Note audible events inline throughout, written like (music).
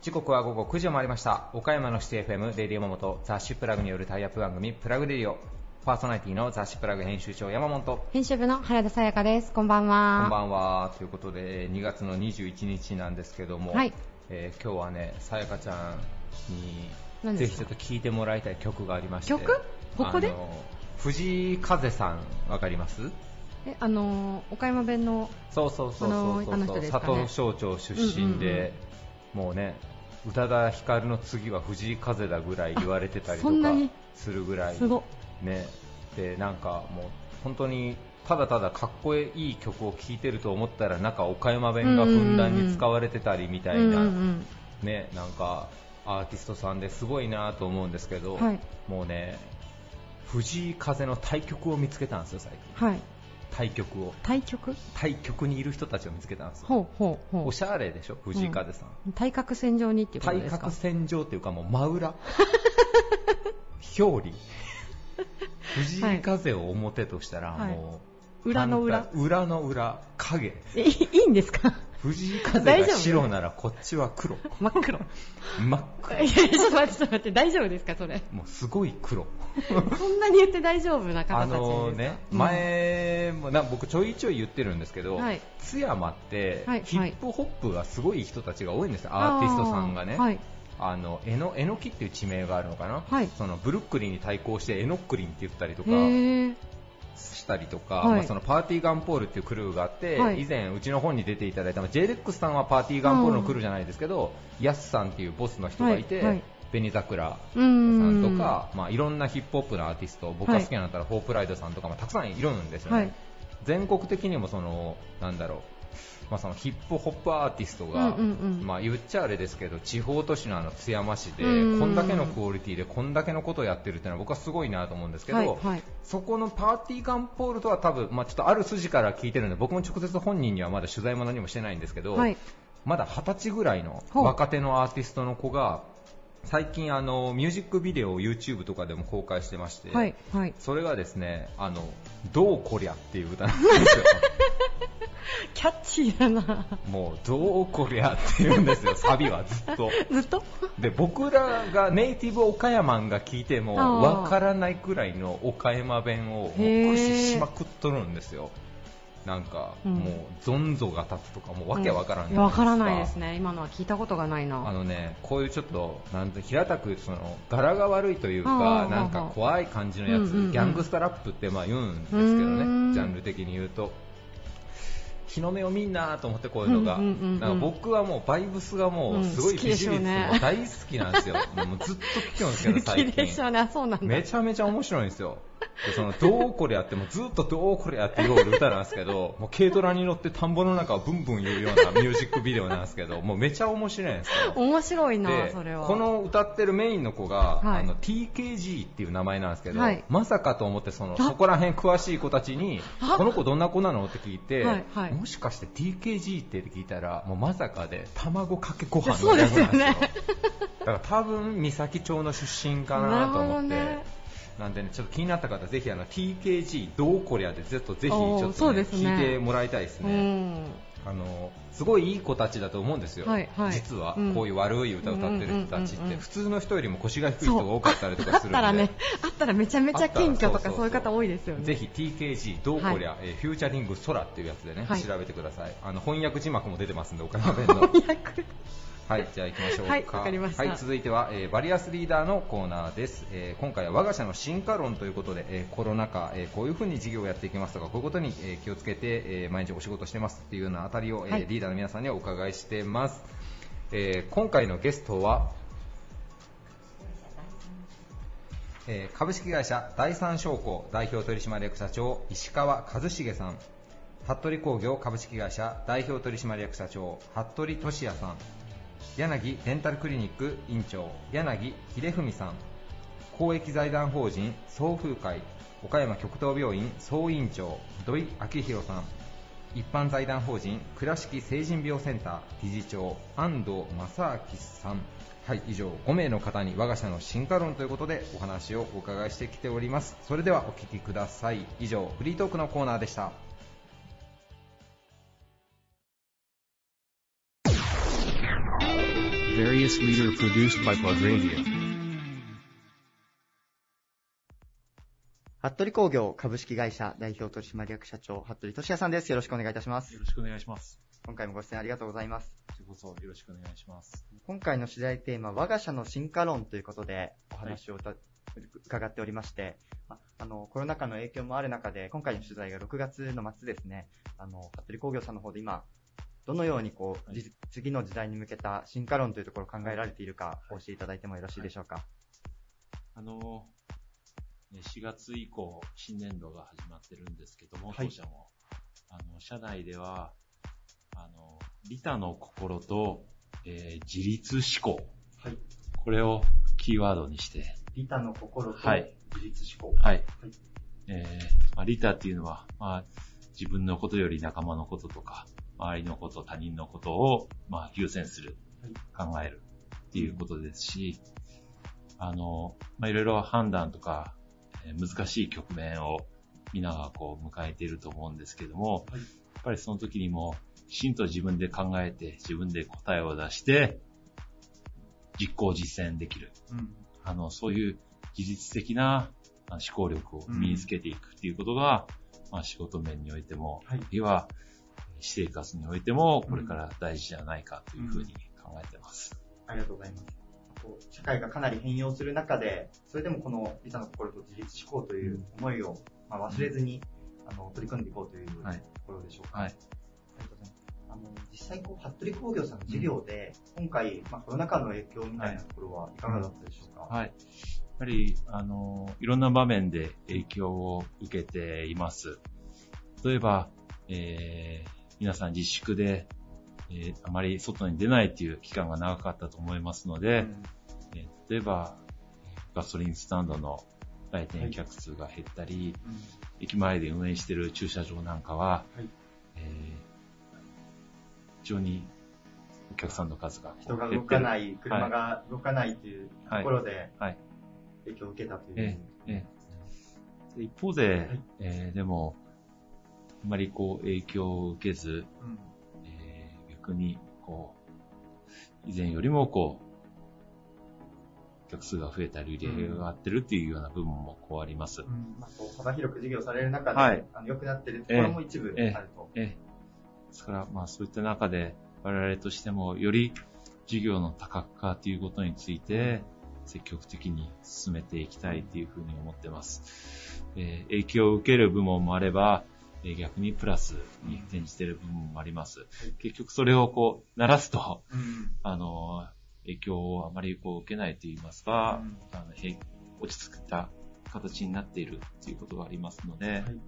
時刻は午後9時を回りました。岡山のシティ FM レディオモモと雑誌プラグによるタイアップ番組プラグレディオ。パーソナリティの雑誌プラグ編集長山本。こ編集部の原田さやかです。こんばんは。んばんは。ということで2月の21日なんですけども、はい。えー今日はねさやかちゃんにぜひちょっと聴いてもらいたい曲がありまして。曲？ここで？あの藤井風さんわかります？え、あのー、岡山弁の、そうそうそうそうそう、佐藤省庁出身で、もうね宇多田ヒカルの次は藤井風だぐらい言われてたりとかするぐらい。ね。でなんかもう本当にただただかっこいい曲を聴いてると思ったらなんか岡山弁がふんだんに使われてたりみたいうんうな、ん。ねなんかアーティストさんですごいなと思うんですけど、はい。もうね藤井風の対局を見つけたんですよ最近。うん。はい。対局を。対局？対局にいる人たちを見つけたんですよ。ほうほうほおしゃれでしょ？藤井風さん、う。対角線上にっていうこと対ですか？角線上っていうかもう真裏。(laughs) 表裏。藤井風を表としたらはい。もう、裏の裏。反対裏の裏影。いいんですか？藤井風が白ならこっちは黒。真っ黒。真っ黒。いや、ちょっと待って、ちょっと待って、大丈夫ですか、それ？もうすごい黒。そんなに言って大丈夫な方あたちですか？のね、うん。前もな僕ちょいちょい言ってるんですけど、はい。津山ってはいヒップホップがすごい人たちが多いんですよ、アーティストさんがね。はい。あのえのえのきっていう地名があるのかな、はい。そのブルックリンに対抗してえのっくりんって言ったりとか。したりとか、はい。まあ、そのパーティーガンポールっていうクルーがあって、はい。以前うちの本に出ていただいた、まあ、j レックスさんはパーティーガンポールのクルーじゃないですけど、ヤスさんっていうボスの人がいて、はい。はい。紅桜うさんんとか、まあ、いろんなヒップホップのアーティスト僕が好きなのだったら、フォープライドさんとか、まあ、たくさんいるんですよね、はい。全国的にもそのなんだろう、まあ、そのヒップホップアーティストが、まあ、言っちゃあれですけど地方都市のあの津山市でうんこんだけのクオリティでこんだけのことをやってるっていうのは僕はすごいなと思うんですけど、はいはい。そこのパーティーガンポールとは多分、まあ、ちょっとある筋から聞いてるんで僕も直接本人にはまだ取材も何もしてないんですけど、はい。まだ20歳ぐらいの若手のアーティストの子が最近あのミュージックビデオを YouTube とかでも公開してまして、はい。はい。それがですねあのどうこりゃっていう歌なんですよ。(laughs) キャッチーだな。もうどうこりゃって言うんですよサビはずっと。(laughs) ずっと？で僕らがネイティブ岡山が聞いてもわからないくらいの岡山弁を駆使しまくっとるんですよなんか、うんもうゾンゾが立つとかもうわけわからないやわからないかですね。今のは聞いたことがないな。あのね、こういうちょっと、なんて平たくその柄が悪いというか、あなんか怖い感じのやつ、うんうんうんギャングスタラップってまあ言うんですけどね、ジャンル的に言うと。日の目を見んなと思ってこういうのが、うんうんうんうんなんか僕はもうバイブスがもうんうすごいビジネスねも大好きなんですよ。もうずっと聞くんですけど、(laughs) 好最近。うね。あそうなんだ。めちゃめちゃ面白いんですよ。でそのどうこりゃってもうずっとどうこりゃって言う歌なんですけど、もう軽トラに乗って田んぼの中をブンブン言うようなミュージックビデオなんですけど、もうめちゃ面白いんですよ。面白いな、でそれは。この歌ってるメインの子が、はい。あの TKG っていう名前なんですけど、はい。まさかと思ってそのあそこら辺詳しい子たちにあこの子どんな子なのって聞いて、はいはい。もしかして TKG って聞いたらもうまさかで卵かけご飯のですよね略なんですよ。だから多分三崎町の出身かなと思ってんでねちょっと気になった方ぜひあの TKG どうこりゃでずっとぜひちょっと、ねね。聞いてもらいたいですうね。ん。あのすごいいい子たちだと思うんですよ、はいはい。実は、うん。こういう悪い歌を歌ってる人たちって。うんうんうんうん普通の人よりも腰が低い人が多かったりとかするんで。あったらね、あったらめちゃめちゃ謙虚とかそういう方多いですよね。ぜひ TKG どうこりゃ、はえーフューチャリング空っていうやつでね、はい。調べてください。あの翻訳字幕も出てますんで岡山弁の。はいじゃあ行きましょうかはいわかりました。はい続いては、えーバリアスリーダーのコーナーです、えー今回は我が社の進化論ということで、えーコロナ禍、えーこういうふうに事業をやっていきますとかこういうことに、えー気をつけて、えー毎日お仕事してますっていうようなあたりを、えーはい。リーダーの皆さんにお伺いしてます、えー今回のゲストはえー株式会社第三商工代表取締役社長石川一茂さん。服部工業株式会社代表取締役社長服部俊也さん柳デンタルクリニック院長柳秀文さん。公益財団法人総風会岡山極東病院総院長土井明宏さん。一般財団法人倉敷成人病センター理事長安藤正明さん。はい以上5名の方に我が社の進化論ということでお話をお伺いしてきております。それではお聞きください。以上フリートークのコーナーでした。Various leader produced by Plug Radio. 服部工業株式会社代表取締役社長、服部俊也さんです。よろしくお願いいたしますよ。ろしくお願いします。今回もご出演ありがとうございます。こちらこそよろしくお願いします。今回の取材テーマ、我が社の進化論ということでお話をた、伺っておりまして、ああの、コロナ禍の影響もある中で、今回の取材が6月の末ですね、あの、服部工業さんの方で今、どのようにこう、はいじ次の時代に向けた進化論というところを考えられているか、お教えいただいてもよろしいでしょうか？あの、ね4月以降、新年度が始まってるんですけども、はい当社も、あの、社内では、あの、利他の心と、えー自立思考。はい。これをキーワードにして、利他の心とはい自立思考。はい。はいえーまあ、利他っていうのは、まあ、自分のことより仲間のこととか、周りのこと、他人のことを、まあ、優先する、考えるっていうことですし、あの、まあ、いろいろ判断とか、えー難しい局面を皆がこう迎えていると思うんですけども、はいやっぱりその時にも、きちんと自分で考えて、自分で答えを出して、実行実践できる。うん。あの、そういう技術的なあ思考力を身につけていくっていうことが、まあ仕事面においても、はいあるいは私生活においても、これから大事じゃないかというふうに考えてます。ありがとうございます。社会がかなり変容する中で、それでもこの利他の心と自立思考という思いを、まあ、忘れずに、あの取り組んでいこうというとはいころでしょうか。はい。ありがとうございます。あの実際こう、服部工業さんの事業で、今回、まあ、コロナ禍の影響みたいなところはいかがだったでしょうか？はい。やっぱり、あの、いろんな場面で影響を受けています。例えば、えー皆さん自粛で、えーあまり外に出ないっていう期間が長かったと思いますので、うん。えー例えば、ガソリンスタンドの来店客数が減ったり、うん。駅前で運営している駐車場なんかは、はい。えー非常にお客さんの数が人が動かない、車が動かないというところではい。影響を受けたという。ええええで一方で、はい。えーでも、あまりこう影響を受けず、うん。えー逆にこう、以前よりもこう、客数が増えたり、売り上げが上がってるっていうような部分もこうあります。うん。まあ、こう幅広く事業される中で、はい。あの良くなってるところも一部ええあると。ええ。ですから、まあそういった中で、我々としてもより事業の多角化ということについて、積極的に進めていきたいというふうに思ってます。えー影響を受ける部門もあれば、えー逆にプラスに転じている部門もあります。結局それをこう、鳴らすと、うんあのー影響をあまりこう受けないと言いますか、うんあのへ落ち着いた形になっているということがありますので、はいうん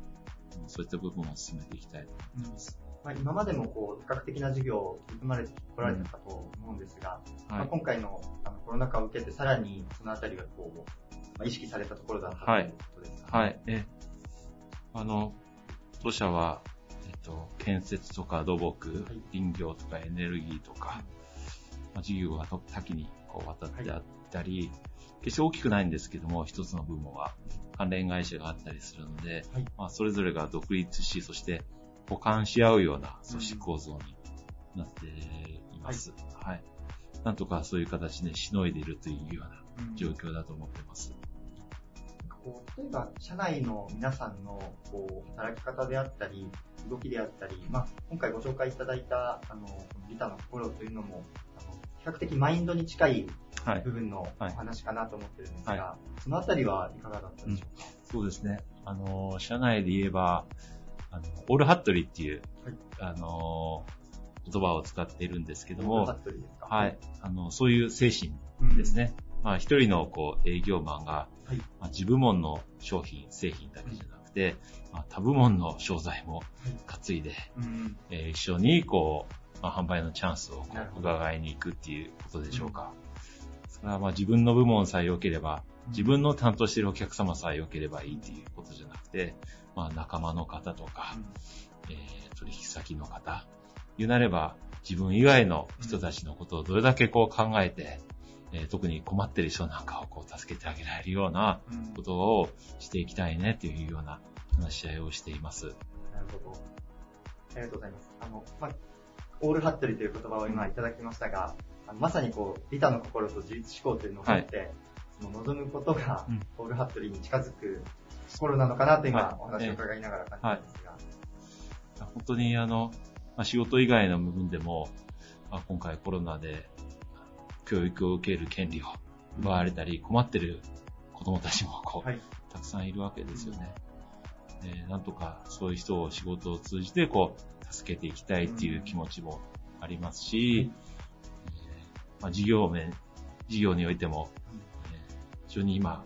そういった部分を進めていきたいと思ってます。まあ、今までもこう多角的な事業を取り組まれてこられたかと思うんですが、まあ、はい。今回のあのコロナ禍を受けてさらにそのあたりがこう、まあ、意識されたところだったとはいいうことですか、はい。え、あの、当社は、えっと、建設とか土木、い林業とかエネルギーとか、まあ、事業がと多岐にこう渡ってあったり、決して大きくないんですけども、一つの部門は関連会社があったりするので、はいまあ、それぞれが独立し、そして補完し合うような組織構造になっています。はい。なんとかそういう形でしのいでいるというようなうん状況だと思ってます。こう例えば社内の皆さんのこう働き方であったり、動きであったり、まあ、今回ご紹介いただいたあのリタの心というのもあの比較的マインドに近いはい部。分のおはい話かなと思ってるんですが、はそのあたりはいかがだったでしょうか、そうですね。あの、社内で言えば、あの、オールハットリーっていう、はいあの、言葉を使っているんですけどもはい。あの、そういう精神うんですね。まあ、一人の、こう、営業マンが、はい。まあ、自部門の商品、製品だけじゃなくて、まあ、他部門の商材も担いで、うん。えー一緒に、こう、まあ、販売のチャンスをこう伺いに行くっていうことでしょうか。それはまあ自分の部門さえ良ければ、自分の担当しているお客様さえ良ければいいっていうことじゃなくて、まあ仲間の方とか、えー取引先の方、言うなれば自分以外の人たちのことをどれだけこう考えて、えー特に困ってる人なんかをこう助けてあげられるようなうんことをしていきたいねというような話し合いをしています。なるほど。ありがとうございます。あの、まあ、オールハットリという言葉を今いただきましたが、あのまさにこう、利他の心と自立思考というのを持って、その望むことがうん、オールハットリに近づくところなのかなと今、はいお話を伺いながら感じたんですが。本当にあの、まあ、仕事以外の部分でも、まあ、今回コロナで教育を受ける権利を奪われたり、困ってる子供たちもこう、はい。たくさんいるわけですよね。でなんとかそういう人を仕事を通じてこう、助けていきたいっていう気持ちもありますし、えーまあ、事業面、事業においても、えー非常に今、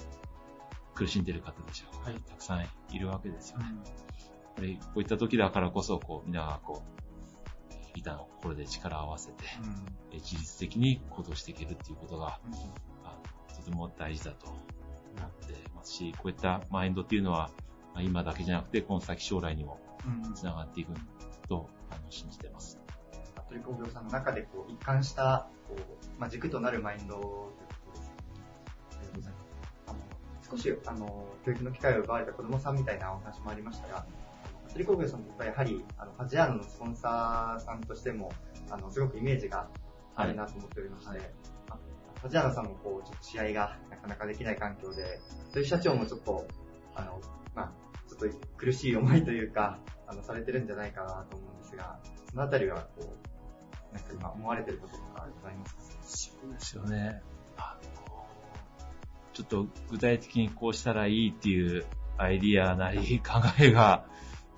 苦しんでる方たちがはいたくさんいるわけですよね。やっぱりこういった時だからこそ、こう、皆がこう、利他の心で力を合わせて、えー自律的に行動していけるっていうことが、あのとても大事だと思っていますし、こういったマインドっていうのは、まあ、今だけじゃなくて、この先将来にもうん。うんつながっていくとあの信じてます。服部工業さんの中でこう一貫したこう、まあ、軸となるマインドということですよね。ありがとうございます。あの少しあの教育の機会を奪われた子供さんみたいなお話もありましたが、服部工業さんとやはりあのファジアーノのスポンサーさんとしてもあのすごくイメージがあるなと思っておりまして、あファジアーノさんもこうちょっと試合がなかなかできない環境で、そういう社長もちょっとあの、まあ、ちょっと苦しい思いというか、あの、されてるんじゃないかなと思うんですが、そのあたりは、こう、なんか今思われてることとかございますか？そうですよね。あのちょっと具体的にこうしたらいいっていうアイディアなり考えが、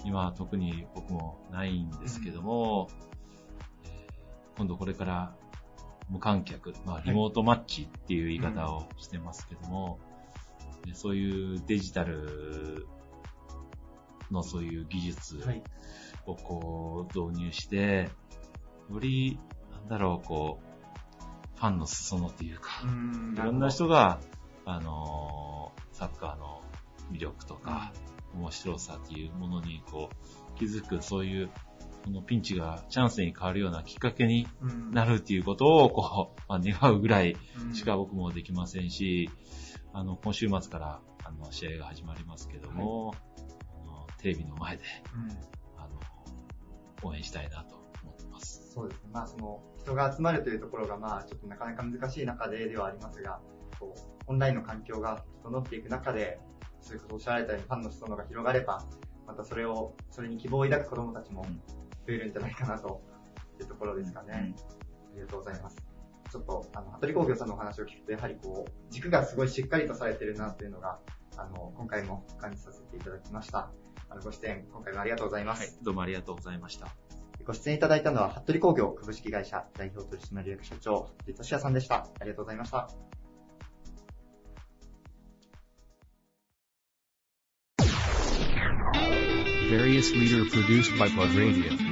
今は特に僕もないんですけども、えー今度これから無観客、まあリモートマッチっていう言い方をしてますけども、でそういうデジタルのそういう技術はい。をこう導入して、より、なんだろう、こう、ファンの裾野っていうか、んいろんな人が、あのーサッカーの魅力とか、面白さっていうものにこう、気づく、そういう、このピンチがチャンスに変わるようなきっかけにうんなるっていうことを、こう、まあ、願うぐらいしか僕もできませんし、あの、今週末から、あの、試合が始まりますけども、あのテレビの前で、うんあの、応援したいなと思ってます。そうですね。まあ、その、人が集まるというところが、まあ、ちょっとなかなか難しい中でではありますが、こう、オンラインの環境が整っていく中で、そういうことをおっしゃられたようにファンの人のが広がれば、またそれを、それに希望を抱く子供たちもうん増えるんじゃないかなというところですかね。ありがとうございます。ちょっと、あの、服部工業さんのお話を聞くと、やはりこう、軸がすごいしっかりとされてるなというのが、あの、今回も感じさせていただきました。あの、ご出演、今回もありがとうございます。はい、どうもありがとうございました。ご出演いただいたのは、服部工業株式会社代表取締役社長、服部俊也さんでした。ありがとうございました。Various leader produced by Plug Radio.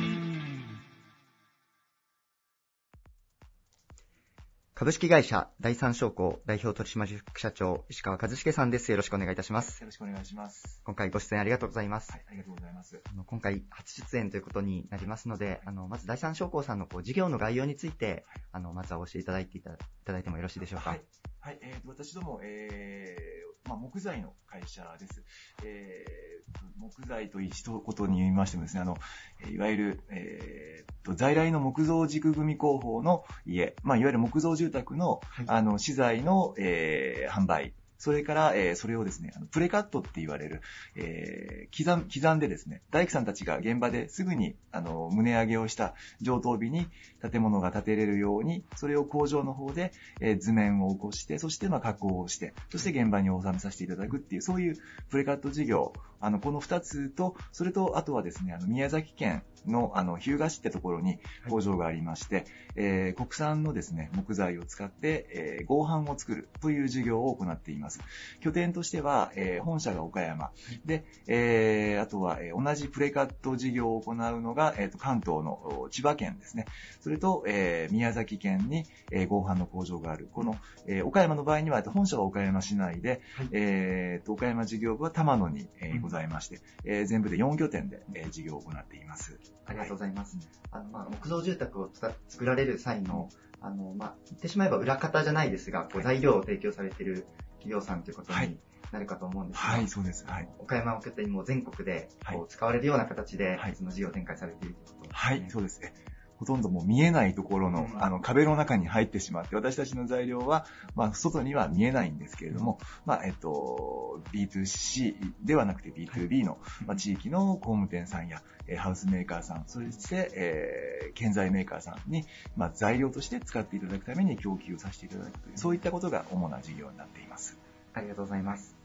株式会社第三商工代表取締役社長、石川和茂さんです。よろしくお願いいたします。よろしくお願いします。今回ご出演ありがとうございます。はい、ありがとうございます。あの今回初出演ということになりますので、あの、まず第三商工さんのこう事業の概要について、あの、まずはお教えいただいていただいてもよろしいでしょうか？はい。はい、えーと、私ども、えー、まあ、木材の会社です。えーと、木材と一言に言いましてもですね、あの、えーいわゆる、えーと、在来の木造軸組工法の家、まあ、いわゆる木造住宅の、はい。あの、資材の、えー販売、それから、えーそれをですね、あのプレカットって言われる、えー刻ん、刻んでですね、大工さんたちが現場ですぐに、あの、棟上げをした上等日に建物が建てれるように、それを工場の方で、えー図面を起こして、そしてまあ加工をして、そして現場に納めさせていただくっていう、そういうプレカット事業、あの、この二つと、それと、あとはですね、あの、宮崎県の、あの、日向市ってところに工場がありまして、えー国産のですね、木材を使って、えー合板を作るという事業を行っています。拠点としては、えー本社が岡山。で、えーあとは、えー同じプレカット事業を行うのが、えーと関東のお千葉県ですね。それと、えー宮崎県に、えー合板の工場がある。この、えー岡山の場合には、本社は岡山市内で、はいえーと岡山事業部は玉野に、えーうんござざいまして、えー全部で4拠点で、えー事業を行っています。ありがとうございます。あの、まあ、木造住宅を作られる際の、あの、まあ、言ってしまえば裏方じゃないですが、こう材料を提供されている企業さんということはいになるかと思うんですが、はい、そうです。はい。岡山を拠点にもう全国ではいこう使われるような形で、はいその事業を展開されているということですねはい、そうですね。ほとんどもう見えないところの、うんあの、壁の中に入ってしまって、私たちの材料は、まあ、外には見えないんですけれども、まあ、えっと、B2C ではなくて B2B の、まあ、地域の工務店さんや、えーハウスメーカーさん、そして、えー建材メーカーさんに、まあ、材料として使っていただくために供給をさせていただくという、そういったことが主な事業になっています。ありがとうございます。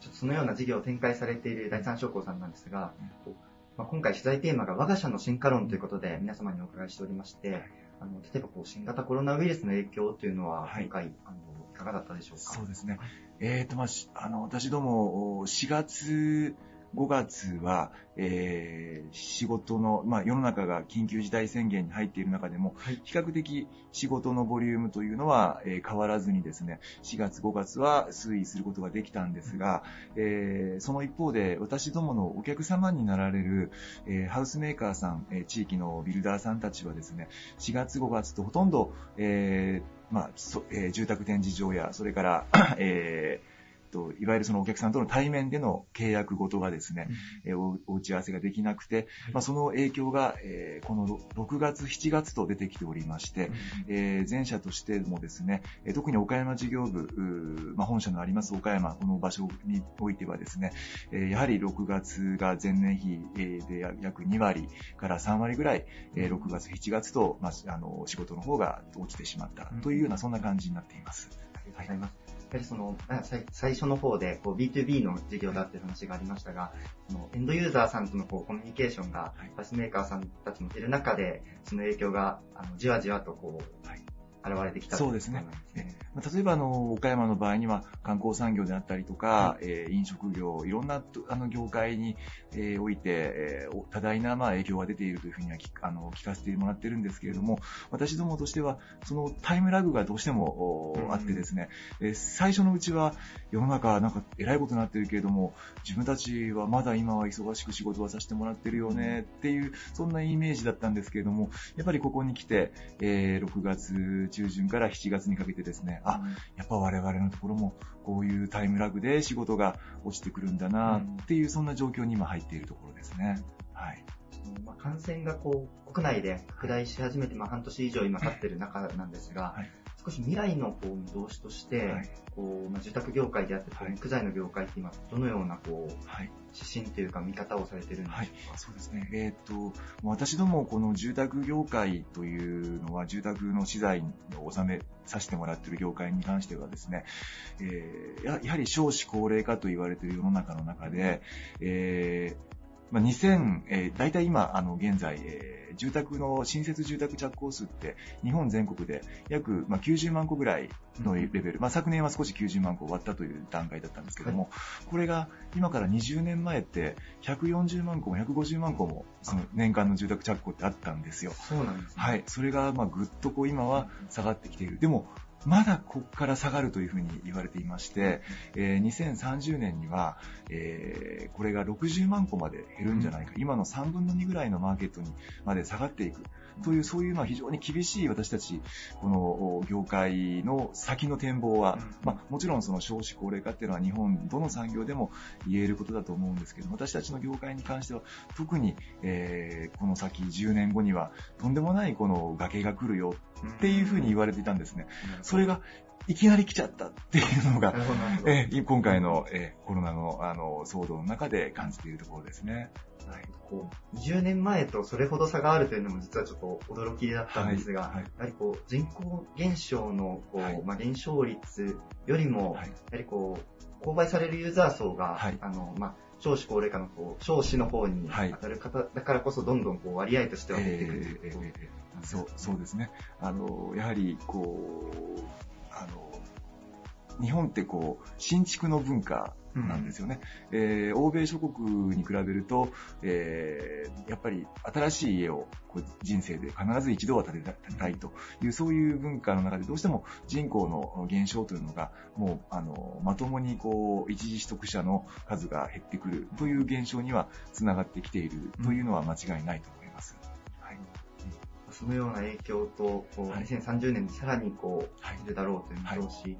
ちょっとそのような事業を展開されている第三商工さんなんですが、こうまあ、今回取材テーマが我が社の進化論ということで皆様にお伺いしておりまして、あの例えばこう新型コロナウイルスの影響というのははい今回、あのいかがだったでしょうか？そうですね。えーと、まあ、しあの、私ども、お4月、5月は、えー仕事の、まあ、世の中が緊急事態宣言に入っている中でも、はい。比較的仕事のボリュームというのは、えー変わらずにですね、4月、5月は推移することができたんですが、えーその一方で、私どものお客様になられる、えーハウスメーカーさん、えー地域のビルダーさんたちはですね、4月、5月とほとんど、えーまあそえー住宅展示場や、それから、(clears throat) えーといわゆるそのお客さんとの対面での契約ごとがですね、えーおお打ち合わせができなくて、まあ、その影響が、えーこの6月、7月と出てきておりまして、えー全社としてもですね、えー特に岡山事業部、まあ、本社のあります岡山、この場所においてはですね、えーやはり6月が前年比えーでや約2割から3割ぐらい、えー6月、7月と、まあ、あの仕事の方が落ちてしまったというような、そんな感じになっています。ありがとうございます。やはりその、あ最最初の方でこう B2B の事業だっていう話がありましたが、そのエンドユーザーさんとのこうコミュニケーションが、はい。バスメーカーさんたちもいる中で、その影響があのじわじわとこう、はい現れてきたそうですね。例えばあの岡山の場合には観光産業であったりとか、えー飲食業、いろんなとあの業界に、えーおいて、え多大なまあ影響が出ているというふうには聞あの聞かせてもらってるんですけれども、私どもとしてはそのタイムラグがどうしてもあってですね、えー最初のうちは世の中なんか偉いことになってるけれども、自分たちはまだ今は忙しく仕事はさせてもらってるよねっていう、そんなイメージだったんですけれども、やっぱりここに来て、えー6月中旬から7月にかけてですね、あ、やっぱ我々のところもこういうタイムラグで仕事が落ちてくるんだなっていう、そんな状況に今入っているところですね。はい。まあ、感染がこう国内で拡大し始めて、まあ、半年以上今経ってる中なんですが、はい少し未来のこう見通しとして、はいこうまあ、住宅業界であって、こうはい木材の業界って今どのようなこうはい。指針というか見方をされてるんでしょうか、はい、そうですね。えーっと、私どもこの住宅業界というのは、住宅の資材を納めさせてもらっている業界に関してはですね、えーややはり少子高齢化と言われている世の中の中で、えーまあ、2000、えー、大体今、あの、現在、えー住宅の、新設住宅着工数って、日本全国で約、まあ、90万戸ぐらいのレベル、まあ、昨年は少し90万戸終わったという段階だったんですけども、これが今から20年前って、140万戸も150万戸も、その年間の住宅着工ってあったんですよ。そうなんですね。はい。それが、まあ、ぐっとこう、今は下がってきている。でも、まだここから下がるというふうに言われていまして、えー2030年には、えーこれが60万個まで減るんじゃないか、今の3分の2ぐらいのマーケットにまで下がっていく。という、そういうまあ非常に厳しい私たち、このお業界の先の展望は、うん。まあ、もちろんその少子高齢化っていうのは日本どの産業でも言えることだと思うんですけど、私たちの業界に関しては特に、えーこの先10年後にはとんでもないこの崖が来るよっていうふうに言われていたんですね。それがいきなり来ちゃったっていうのが。えー今回の、えーコロナのあの騒動の中で感じているところですね。はい。こう20年前とそれほど差があるというのも実はちょっと驚きだったんですが、はいはい。やはりこう人口減少のこう、はい。まあ、減少率よりも、はい。やはりこう購買されるユーザー層が、はい。あのまあ、少子高齢化のこう少子の方にはい。当たる方だからこそどんどんこう割合としては減ってくるというえーえーそうそうですね。あのやはりこうあの日本ってこう新築の文化なんですよね。えー欧米諸国に比べると、えーやっぱり新しい家をこう人生で必ず一度は建てたいという、そういう文化の中でどうしても人口の減少というのが、もう、あの、まともにこう、一時取得者の数が減ってくるという現象にはつながってきているというのは間違いないと思います。はい。そのような影響と、こうはい。2030年にさらにこう、はい。出るだろうという見通し、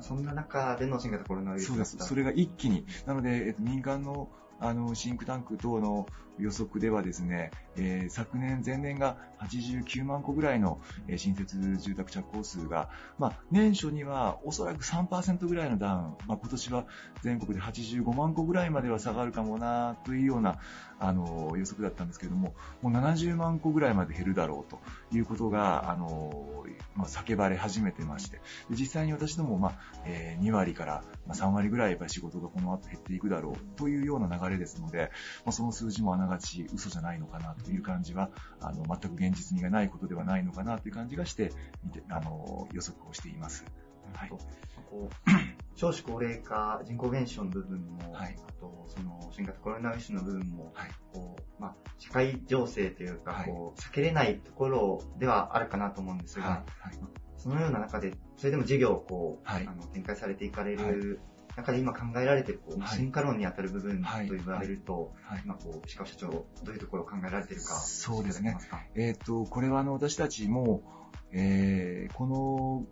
そんな中での新型コロナウイルスそうです。それが一気に。なので、えっと、民間のあのシンクタンク等の予測ではですね、えー昨年、前年が89万戸ぐらいの、え新設住宅着工数が、まあ、年初にはおそらく3%ぐらいのダウン、まあ、今年は全国で85万戸ぐらいまでは下がるかもなというようなあの予測だったんですけれども、もう70万戸ぐらいまで減るだろうということが、あのまあ、叫ばれ始めてまして、実際に私ども、まあえー2割から3割ぐらいやっぱ仕事がこの後減っていくだろうというような流れですので、まあ、その数字もあながち嘘じゃないのかなという感じは、あの全く現実味がないことではないのかなという感じがして、見てあの予測をしています。はい。こう (clears throat) 少子高齢化、人口減少の部分も、はい。あとその新型コロナウイルスの部分も、はい。こうまあ、社会情勢というか、はい。こう避けれないところではあるかなと思うんですが、はい。はい。そのような中で、それでも事業をこう、はい。あの展開されていかれはい。る中で今考えられているこう、はい。進化論に当たる部分はい。と言われると、はい。今こう、石川社長、どういうところを考えられているか、そうですね。教えっ、と、これはあの私たちも、えーこの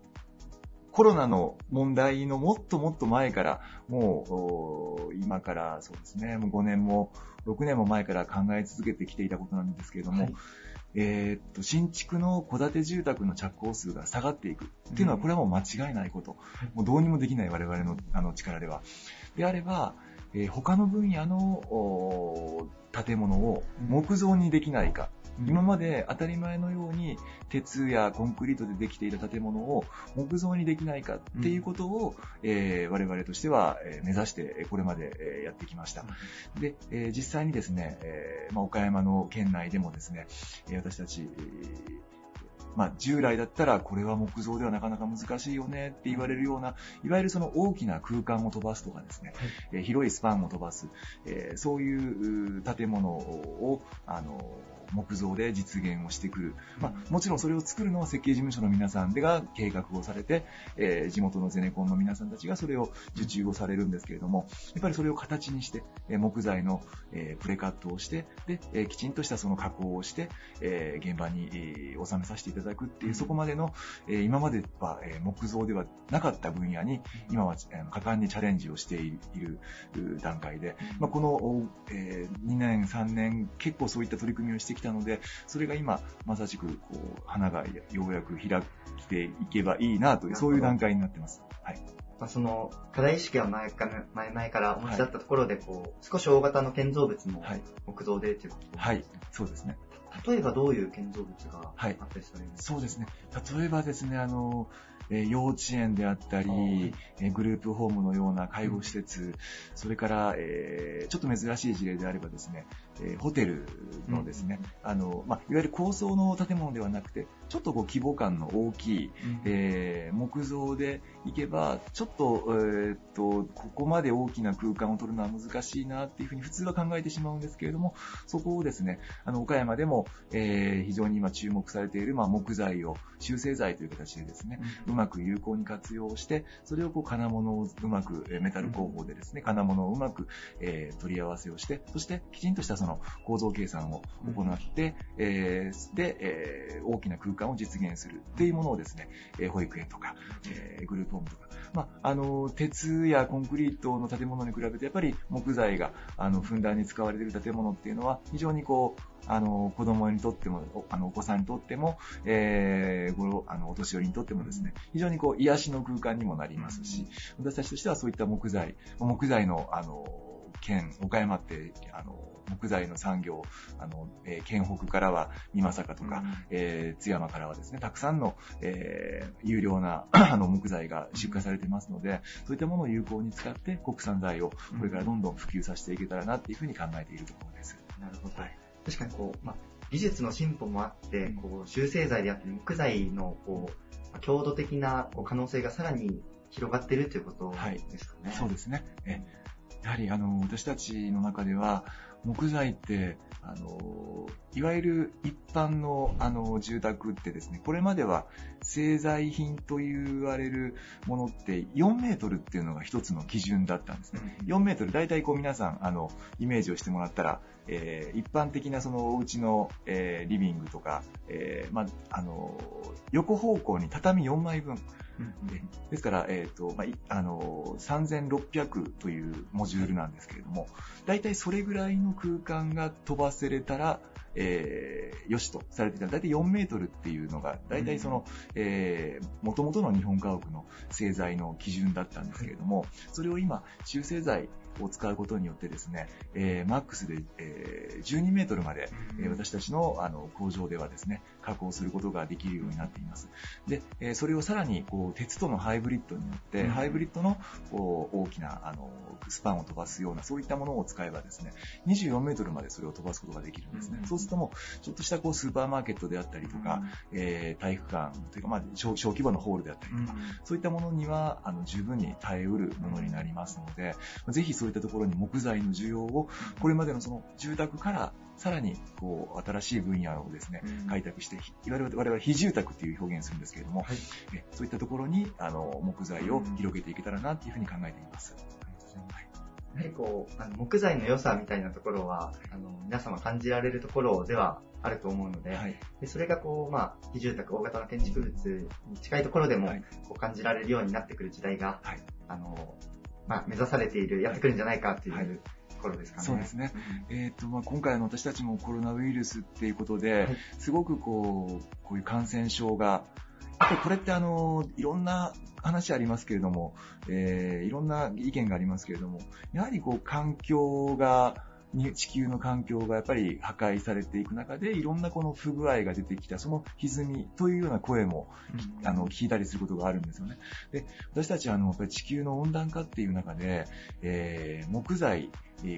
コロナの問題のもっともっと前から、もうお今からそうですね、もう5年も6年も前から考え続けてきていたことなんですけれども、はいえーっと、新築の戸建て住宅の着工数が下がっていくっていうのは、うんこれはもう間違いないこと。もうどうにもできない我々のあの力では。であれば、えー他の分野のお建物を木造にできないか。今まで当たり前のように鉄やコンクリートでできていた建物を木造にできないかっていうことを、えー我々としてはえー目指してえーこれまでえーやってきました。で、えー実際にですね、えーまあ、岡山の県内でもですね、えー私たち、えーまあ、従来だったらこれは木造ではなかなか難しいよねって言われるような、いわゆるその大きな空間を飛ばすとかですね、えー広いスパンを飛ばす、えーそういうう建物を、あの、木造で実現をしてくる。まあ、もちろんそれを作るのは設計事務所の皆さんでが計画をされて、えー地元のゼネコンの皆さんたちがそれを受注をされるんですけれども、やっぱりそれを形にして、え木材の、えプレカットをして、で、えきちんとしたその加工をして、え現場に、え収めさせていただくっていう、そこまでの、え今までは、え木造ではなかった分野に、今は、果敢にチャレンジをしている段階で、まあ、この、え2年、3年、結構そういった取り組みをしてきたので、それが今、まさしく、こう、花がようやく開いていけばいいなという、そういう段階になってます。はい。まあ、その課題意識は前から前々からお持ちだったところでこう、少し大型の建造物もはい。木造でということはい。そうですね。例えばどういう建造物があはいったりされるんですか、そうですね。例えばですね、あの、えー幼稚園であったり、えーグループホームのような介護施設、それから、えーちょっと珍しい事例であればですね、えーホテルのですね、あの、まあ、いわゆる高層の建物ではなくて、ちょっとこう規模感の大きい、えー木造で行けば、ちょっと、えーっと、ここまで大きな空間を取るのは難しいなっていうふうに普通は考えてしまうんですけれども、そこをですね、あの、岡山でも、えー非常に今注目されている、まあ、木材を修正材という形でですね、うまく有効に活用して、それをこう金物をうまく、えーメタル工法でですね、金物をうまく、えー取り合わせをして、そしてきちんとしたその構造計算を行って、えーで、えー大きな空間間を実現するっていうものをですね、え保育園とか、えグループホームとか、まあ、あの、鉄やコンクリートの建物に比べて、やっぱり木材が、あの、ふんだんに使われている建物っていうのは、非常にこう、あの、子供にとっても、おあの、お子さんにとっても、えー、ごろ、あの、お年寄りにとってもですね、非常にこう、癒しの空間にもなりますし、私たちとしてはそういった木材、木材の、あの、県、岡山って、あの、木材の産業、あの、えー県北からは美作とか、えー津山からはですね、たくさんの、えー有料な (clears throat) あの木材が出荷されてますので、そういったものを有効に使って国産材をこれからどんどん普及させていけたらなっていうふうに考えているところです。なるほど。確かにこう、まあ、技術の進歩もあって、こう修正材であったり木材のこう、まあ強度的なこう可能性がさらに広がっているということはいですかね。そうですね。えやはりあの私たちの中では木材ってあのいわゆる一般のあの住宅ってですねこれまでは製材品と言われるものって4メートルっていうのが一つの基準だったんですね。4メートル大体こう皆さんあのイメージをしてもらったら、えー一般的なそのお家の、えーリビングとか、えーまあの横方向に畳4枚分。でですから、えっ、と、まあ、いあの、3600というモジュールなんですけれども、大体それぐらいの空間が飛ばせれたら、えーよしとされていた。大体4メートルっていうのが、大体その、えー、元々の日本家屋の製材の基準だったんですけれども、それを今、中製材を使うことによってですね、えーマックスで、えー12メートルまで、えー私たちのあの工場ではですね、加工することができるようになっています。で、えーそれをさらにこう鉄とのハイブリッドによって、うん。ハイブリッドのこう大きなあのスパンを飛ばすようなそういったものを使えばですね24メートルまでそれを飛ばすことができるんですね、うん。そうするともうちょっとしたこうスーパーマーケットであったりとか、えー体育館というか、まあ、小小規模のホールであったりとか、そういったものにはあの十分に耐えうるものになりますので、ぜひそういったところに木材の需要をこれまでのその住宅からさらにこう新しい分野をですね、開拓して、ひいわゆる我々は非住宅っていう表現をするんですけれども、はい。えそういったところにあの木材を広げていけたらなっていうふうに考えています。やはりこう、あの木材の良さみたいなところは、あの、皆様感じられるところではあると思うので、はい。でそれがこう、まあ、非住宅、大型の建築物に近いところでも、はい。こう感じられるようになってくる時代が、はい。あの、まあ、目指されている、やってくるんじゃないかっていう、はいところですかね。そうですね。うんえっ、と、まあ、今回の私たちもコロナウイルスっていうことで、はいすごくこう、こういう感染症が、これってあの、いろんな話ありますけれども、えーいろんな意見がありますけれども、やはりこう、環境が、に地球の環境がやっぱり破壊されていく中で、いろんなこの不具合が出てきた、その歪みというような声もあの、聞いたりすることがあるんですよね。で、私たちはあの、やっぱり地球の温暖化っていう中で、えー木材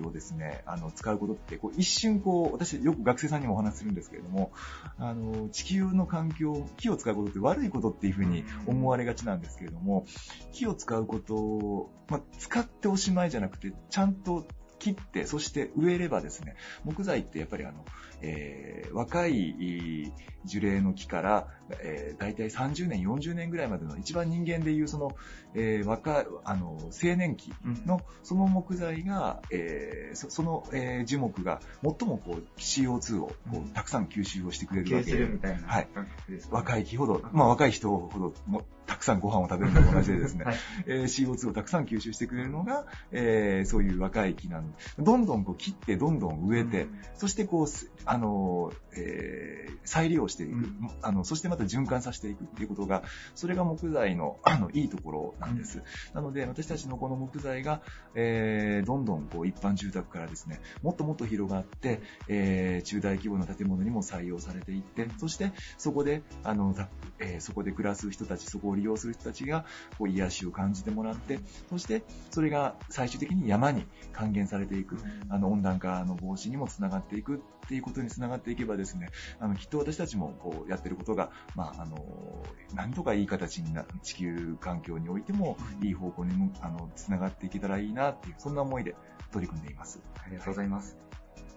をですね、あの、使うことって、こう、一瞬こう、私よく学生さんにもお話しするんですけれども、あの、地球の環境、木を使うことって悪いことっていうふうに思われがちなんですけれども、木を使うことを、まあ、使っておしまいじゃなくて、ちゃんと切って、そして植えればですね、木材ってやっぱりあの、えー若い樹齢の木から、えー、大体30年、40年ぐらいまでの一番人間でいうその、えー若い、あの、青年期のその木材が、えーそその、えー樹木が最もこう CO2 をこうん。うたくさん吸収をしてくれるわけ。でるみたいなはい。若い木ほど、まあ若い人ほどもたくさんご飯を食べるのと同じでですね、はい。えー CO2 をたくさん吸収してくれるのが、えーそういう若い木なので、どんどんこう切って、どんどん植えて、そしてこうす、あの、えー再利用していく、うんあの、そしてまた循環させていくっていうことが、それが木材の、(clears throat) あの、いいところなんです。なので、私たちのこの木材が、えーどんどんこう、一般住宅からですね、もっともっと広がって、えー中大規模な建物にも採用されていって、そして、そこで、あの、たえーそこで暮らす人たち、そこを利用する人たちが、こう、癒しを感じてもらって、そして、それが最終的に山に還元されていく。あの、温暖化の防止にもつながっていくっていうことにつながっていけばですね、あの、きっと私たちもこうやってることが、まあ、あの、なんとかいい形にな、地球環境においてもいい方向にも、あの、つながっていけたらいいなっていう、そんな思いで取り組んでいます。ありがとうございます。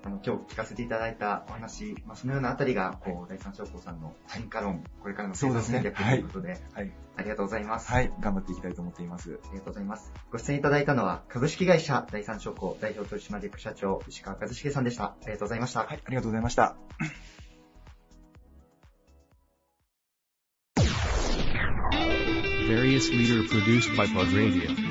あの、今日聞かせていただいたお話、まあ、そのようなあたりが、こう、第三商工さんの進化論、これからの生産戦略ということで、はい。ありがとうございます。はい。頑張っていきたいと思っています。ありがとうございます。ご出演いただいたのは、株式会社第三商工代表取締役社長、石川和重さんでした。ありがとうございました。はい。ありがとうございました。Various leader produced by Plug Radio.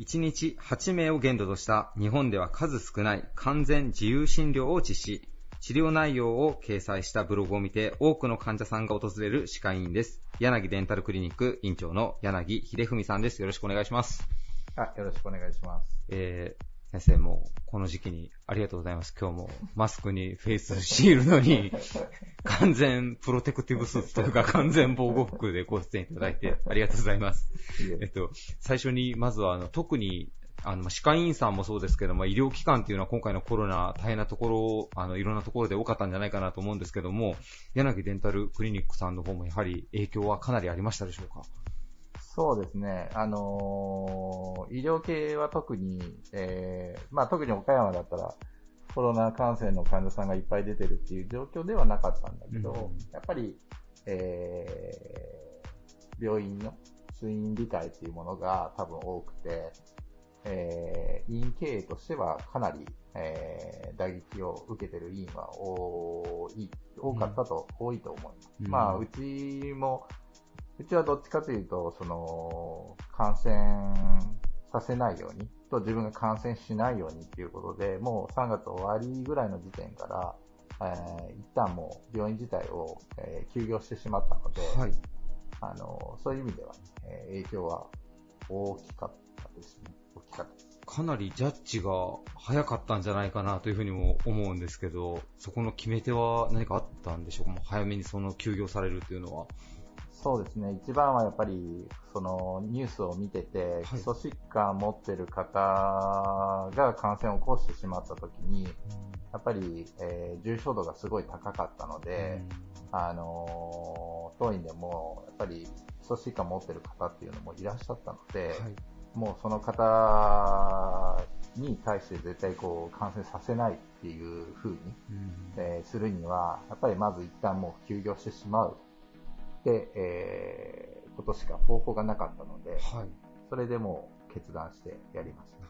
1日8名を限度とした日本では数少ない完全自由診療を実施。治療内容を掲載したブログを見て多くの患者さんが訪れる歯科医院です。柳デンタルクリニック院長の柳秀文さんです。よろしくお願いします。あ、よろしくお願いします。えー先生もこの時期にありがとうございます。今日もマスクにフェイスシールドに (laughs) 完全プロテクティブスーツというか完全防護服でご出演いただいてありがとうございます。えっと、最初にまずはあの特にあの、歯科医院さんもそうですけども、医療機関っていうのは今回のコロナ大変なところ、あの、いろんなところで多かったんじゃないかなと思うんですけども、柳デンタルクリニックさんの方もやはり影響はかなりありましたでしょうか？そうですね。あのー医療系は特に、えーまあ特に岡山だったら、コロナ感染の患者さんがいっぱい出てるっていう状況ではなかったんだけど、うんやっぱり、えー病院の通院理解っていうものが多分多くて、えー、医院経営としてはかなり、えー打撃を受けてる医院は多い、多かったと、多いと思います。うんまあ、うちも、うちはどっちかというと、その、感染させないように、と自分が感染しないようにっていうことで、もう3月終わりぐらいの時点から、えー一旦もう病院自体を、えー休業してしまったので、はい。あの、そういう意味では、えー影響は大きかったですね。大きかったです。かなりジャッジが早かったんじゃないかなというふうにも思うんですけど、そこの決め手は何かあったんでしょうか？もう早めにその休業されるっていうのは。そうですね。一番はやっぱり、そのニュースを見てて、基礎疾患持ってる方が感染を起こしてしまったときに、やっぱり、えー重症度がすごい高かったので、あのー当院でも、やっぱり基礎疾患持ってる方っていうのもいらっしゃったので、はい。もうその方に対して絶対こう感染させないっていう風に、えーするには、やっぱりまず一旦もう休業してしまうって、えーことしか方法がなかったので、はい。それでもう決断してやりました。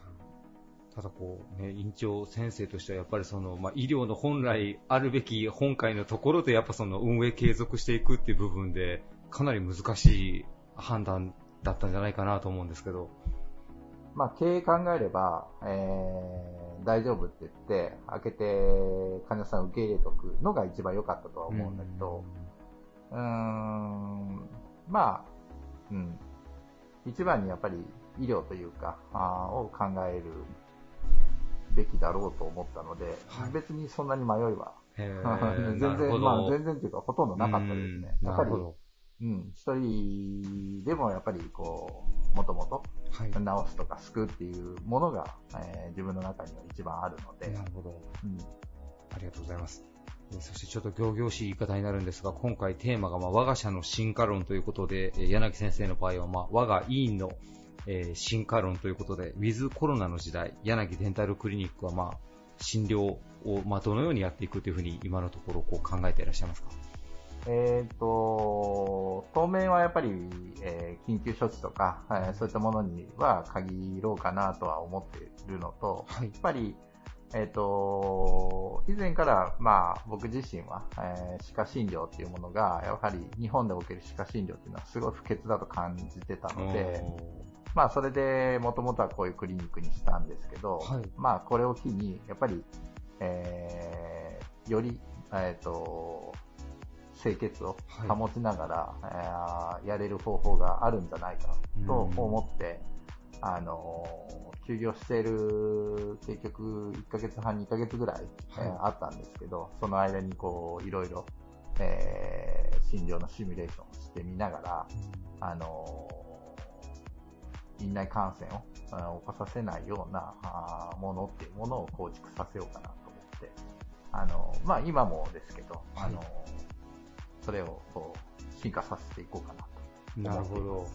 ただこう、ね、院長先生としてはやっぱりその、まあ、医療の本来あるべき本会のところでやっぱその運営継続していくっていう部分で、かなり難しい判断だったんじゃないかなと思うんですけど。まあ、経営考えれば、えー大丈夫って言って、開けて患者さんを受け入れておくのが一番良かったとは思うんだけど、うーん、まあ、うん、一番にやっぱり医療というか、あーを考えるべきだろうと思ったので、はい別にそんなに迷いは、へ (laughs) 全然、まあ全然というかほとんどなかったですね。うんやっぱり。うん、一人でもやっぱりこう、もともとはい。直すとか救うっていうものが、えー自分の中には一番あるので、なるほど。うんありがとうございます。えーそしてちょっと行々しい言い方になるんですが、今回テーマがまあ我が社の進化論ということで、えー柳先生の場合はまあ我が委員の、えー進化論ということで、ウィズコロナの時代、柳デンタルクリニックはまあ診療をまあどのようにやっていくというふうに今のところこう考えていらっしゃいますか？えっ、と、当面はやっぱり、えー緊急処置とか、えーそういったものには限ろうかなとは思っているのと、はい。やっぱり、えっ、と、以前から、まあ、僕自身は、えー歯科診療っていうものが、やはり日本でおける歯科診療っていうのはすごい不潔だと感じてたので、まあ、それで、もともとはこういうクリニックにしたんですけど、はい。まあ、これを機に、やっぱり、えーより、えっ、と、清潔をはい。保ちながら、えーやれる方法があるんじゃないかと思って、あのー休業している、結局、1ヶ月半、2ヶ月ぐらい、えーはいあったんですけど、その間にこう、いろいろ、えー診療のシミュレーションをしてみながら、あのー院内感染を起こさせないようなあーものっていうものを構築させようかなと思って、あのーまあ今もですけど、あのーそれをこう進化させていこうかなと。なるほど。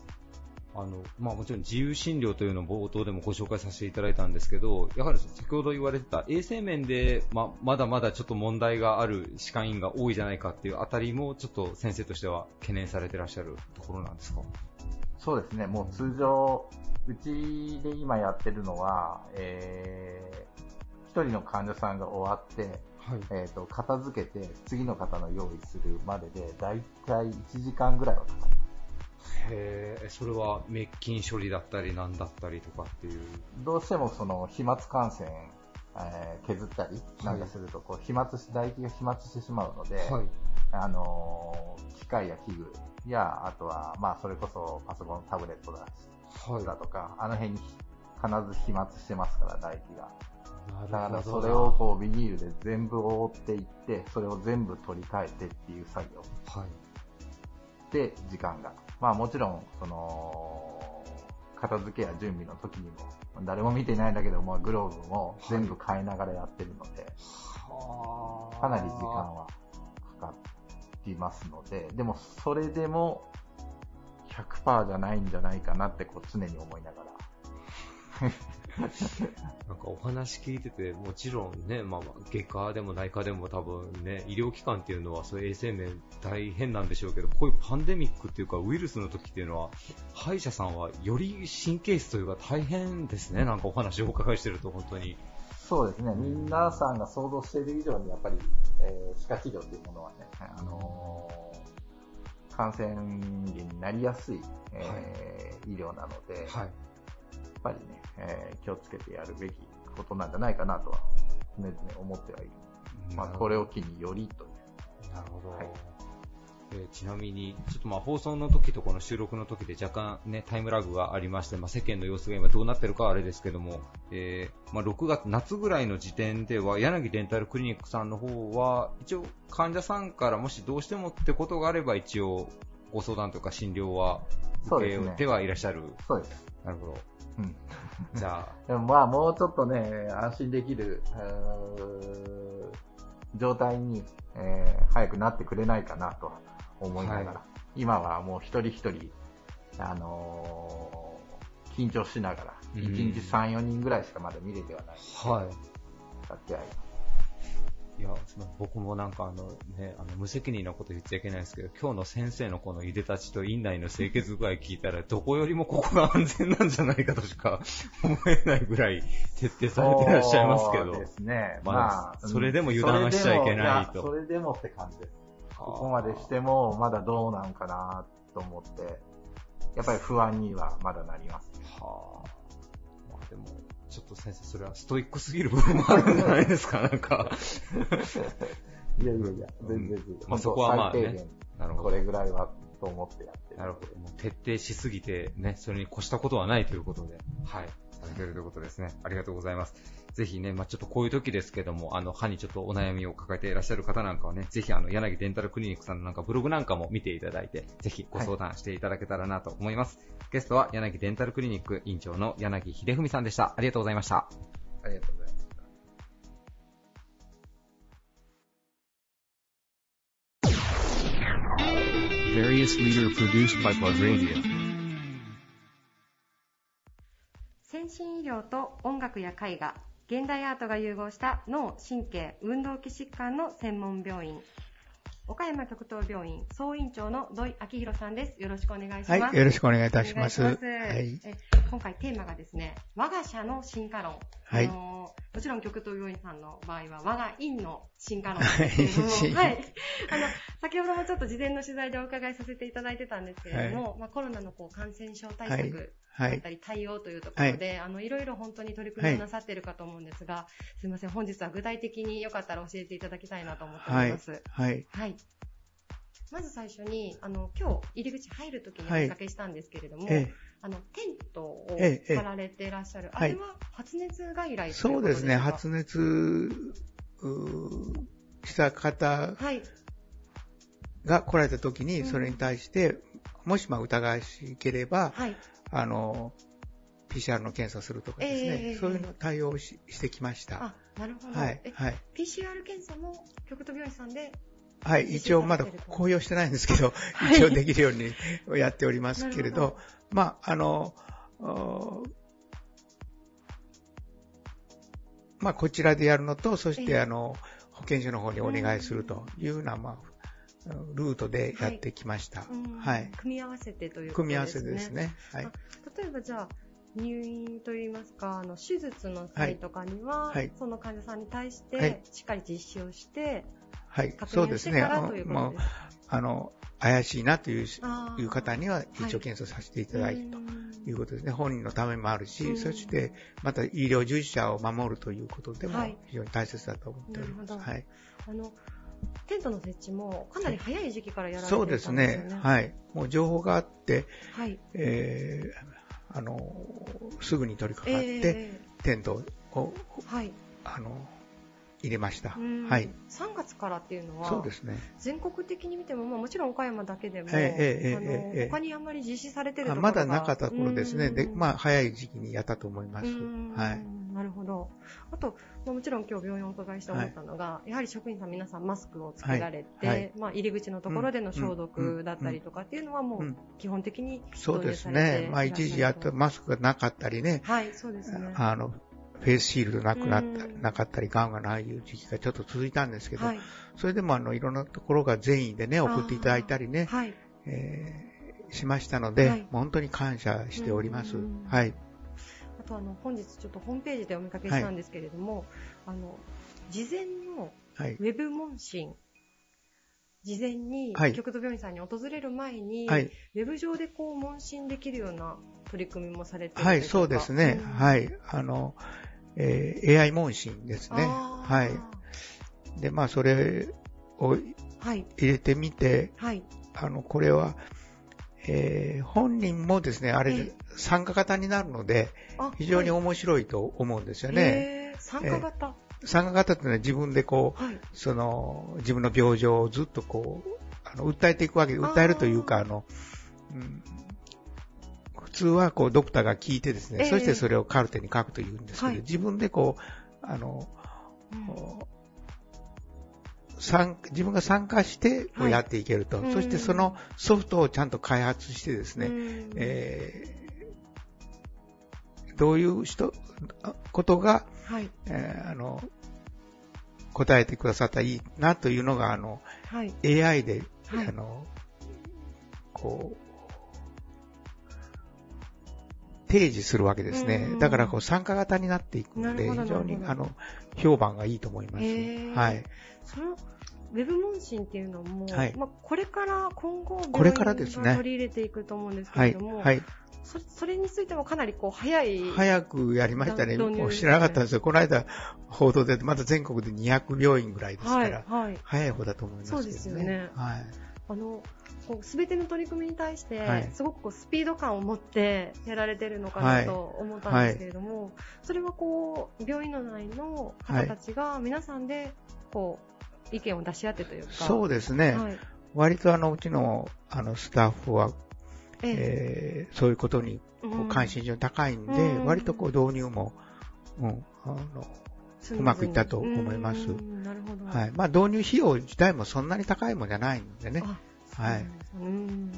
あの、まあもちろん自由診療というのを冒頭でもご紹介させていただいたんですけど、やはり先ほど言われてた衛生面で、ままだまだちょっと問題がある歯科医院が多いじゃないかっていうあたりも、ちょっと先生としては懸念されてらっしゃるところなんですか？そうですね、もう通常、うちで今やってるのは、えー、一人の患者さんが終わって、はい。えー、と片付けて次の方の用意するまででだいたい1時間ぐらいはかかへえ、それは滅菌処理だったりなんだったりとかっていう。どうしてもその飛沫感染、えー削ったりなんかするとこう飛沫し唾液が飛沫してしまうので、はい。あのー機械や器具やあとはまあそれこそパソコンタブレットだはい。だとか、あの辺に必ず飛沫してますから唾液がだからそれをこうビニールで全部覆っていってそれを全部取り替えてっていう作業はい。で時間が。まあもちろん、その、片付けや準備の時にも、誰も見ていないんだけど、まあグローブも全部変えながらやってるので、かなり時間はかかりますので、でもそれでも100%じゃないんじゃないかなってこう常に思いながら。なんかお話聞いてて、もちろんね、まあ、外科でも内科でも多分ね、医療機関っていうのはそういう衛生面大変なんでしょうけど、こういうパンデミックっていうかウイルスの時っていうのは、歯医者さんはより神経質というか大変ですね、なんかお話をお伺いしてると本当に。そうですね、皆さんが想像している以上に、やっぱり、えー歯科治療っていうものはね、あのー感染源になりやすい、えー医療なので、はい。やっぱりね、えー気をつけてやるべきことなんじゃないかなとは常々思ってはいる。まあ、これを機によりという。なるほど。はいえーちなみに、ちょっとまあ放送の時とこの収録の時で若干ね、タイムラグがありまして、まあ世間の様子が今どうなってるかはあれですけども、えーまあ6月、夏ぐらいの時点では、柳デンタルクリニックさんの方は、一応患者さんからもしどうしてもってことがあれば一応ご相談とか診療は受けてはいらっしゃる。そうです。なるほど。うん。じゃ (laughs) でもまあ、もうちょっとね、安心できる、状態に、えー早くなってくれないかなと思いながら、は今はもう一人一人、あのー緊張しながら、うん1日3、4人ぐらいしかまだ見れてはない。あ、はい。いいや、僕もなんかあのね、あの無責任なこと言っちゃいけないですけど、今日の先生のこのいでたちと院内の清潔具合聞いたら、どこよりもここが安全なんじゃないかとしか (laughs) 思えないぐらい徹底されてらっしゃいますけど。そうですね。まあまあ、それでも油断はしちゃいけないとそれでもやそれでもって感じです。ここまでしても、まだどうなんかなと思って、やっぱり不安にはまだなります。はあ。ちょっと先生、それはストイックすぎる部分もあるんじゃないですか、なんか。いやいやいや、全然全然。まあそこはまあねなるほどこれぐらいはと思ってやってる。なるほど。もう徹底しすぎてね、それに越したことはないということで、はい。されてるということですね。ありがとうございます。ぜひね、まあちょっとこういう時ですけども、あの、歯にちょっとお悩みを抱えていらっしゃる方なんかはね、ぜひあの、柳デンタルクリニックさんのなんかブログなんかも見ていただいて、ぜひご相談していただけたらなと思います。ゲストは柳デンタルクリニック院長の柳秀文さんでした。ありがとうございました。ありがとうございます。Various leader produced by Plug Radio. 先進医療と音楽や絵画、現代アートが融合した脳、神経、運動器疾患の専門病院。岡山極東病院総院長の土井明弘さんです。よろしくお願いします。はい、よろしくお願いいたします。いしますはい。え今回テーマがですね、我が社の進化論。はいあのもちろん極東病院さんの場合は、我が院の進化論ですけれども、は (laughs) いはい。あの、先ほどもちょっと事前の取材でお伺いさせていただいてたんですけれども、まあ、コロナのこう感染症対策はいだった。り対応というところで、あの、いろいろ本当に取り組みをなさっているかと思うんですが、すいません、本日は具体的によかったら教えていただきたいなと思っておはいります。。はい。はい。まず最初に、あの、今日入り口入るときにおはいかけしたんですけれども、えあの、テントをええええ張られてらっしゃる。あはいれは発熱外来そうですね、か発熱した方はい。が来られた時に、うんそれに対して、もしまあ疑わしければ、はい。あの、PCR の検査するとかですね、ええそういうの対応ししてきました。あ、なるほど。はいえ、、はい。PCR 検査も極東病院さんで、はい、一応まだ公表してないんですけど、はい一応できるようにやっておりますけれなるほど、まあ、あの、おまあ、こちらでやるのと、そしええて、あの、保健所の方にお願いするというような、まあ、ルートでやってきました。うんはい。組み合わせてということ組み合わですね。せですね。はいあ。例えばじゃあ、入院といいますか、あの、手術の際とかには、はいその患者さんに対しはいて、しっかり実施をして、はい。確そうですね。認をしてからうことです。あの、怪しいなといういう方には一はい応検査させていただいてとうんいうことですね。本人のためもあるし、うんそしてまた医療従事者を守るということでもはい非常に大切だと思っております。はい。あの、テントの設置もかなり早い時期からやられてそいうたんですよですね。ね。はい。もう情報があって、はい。えー、あの、すぐに取り掛かって、えテントを、ーはい。あの、入れました。うんはい。3月からっていうのは、そうですね。全国的に見ても、まあ、もちろん岡山だけでも、ええええええええ他にあんまり実施されてるとあころがまだなかった頃ですね。で、まあ、あ、早い時期にやったと思います。うんはい。なるほど。あと、まあもちろん今日病院をお伺いして思ったのが、やはり職員さん皆さんマスクをつけられて、はいはいまあ入り口のところでの消毒だったりとかっていうのはもううん基本的にそうです導入されてね。まあ一時やったマスクがなかったりね、はい、そうですね。あの、フェイスシールドなくなったうんなかったり、ガンがないいう時期がちょっと続いたんですけど、はい。それでもあの、いろんなところが善意でね、送っていただいたりね、はい。えーしましたので、はいもう本当に感謝しておりますうん。はい。あとあの、本日ちょっとホームページでお見かけしたんですけれども、あの、事前のはいウ。ェブ問診、事前にはい極度病院さんに訪れる前に、はい。ウェブ上でこう問診できるような取り組みもされてるはい、そうですね。うんはい。あの、えー AI 問診ですね。あーはい。で、まあ、それをはい。入れてみて、はい。あの、これは、えー本人もですね、あれええ、参加型になるので、あ非常にはい面白いと思うんですよね。へー参加型。参加型っていうのは自分でこう、はい。その、自分の病状をずっとこう、あの、訴えていくわけで、訴えるというか、あの、うん、普通はこう、ドクターが聞いてですね、ええ。そしてそれをカルテに書くというんですけど、はい。自分でこう、あの、うん参自分が参加してはい。やっていけると、うん。そしてそのソフトをちゃんと開発してですね、うん。えーどういう人、あことが、はい。えーあの、答えてくださったらいいなというのが、あの、はい。AI で、はいあの、こう、提示するわけですねうん。だから、こう、参加型になっていくので、非常にあの、評判がいいと思います。はい。そのウェブ問診っていうのも、はいまあ、これから今後、これからですね病院が取り入れていくと思うんですけはい。れども、はい。そそれについてもかなりこう早い、早くやりましたね。知らなかったんですよ。この間、報道で、まだ全国で200病院ぐらいですかはい、ら、はい。早い方だと思いますね。そうですよねはい。あの、こう全ての取り組みに対して、はいすごくこうスピード感を持ってやられてるのかなと思ったんですけれども、それはこう、病院の内の方たちが皆さんで、こう、意見を出し合ってというか。そうですね。はい。割とあの、うちの、あの、スタッフは、ええーそういうことに関心上高いんで、うん割とこう導入も、うん、あの、うまくいったと思いますうんなるほど。はい。まあ導入費用自体もそんなに高いもんじゃないんでね。あはい。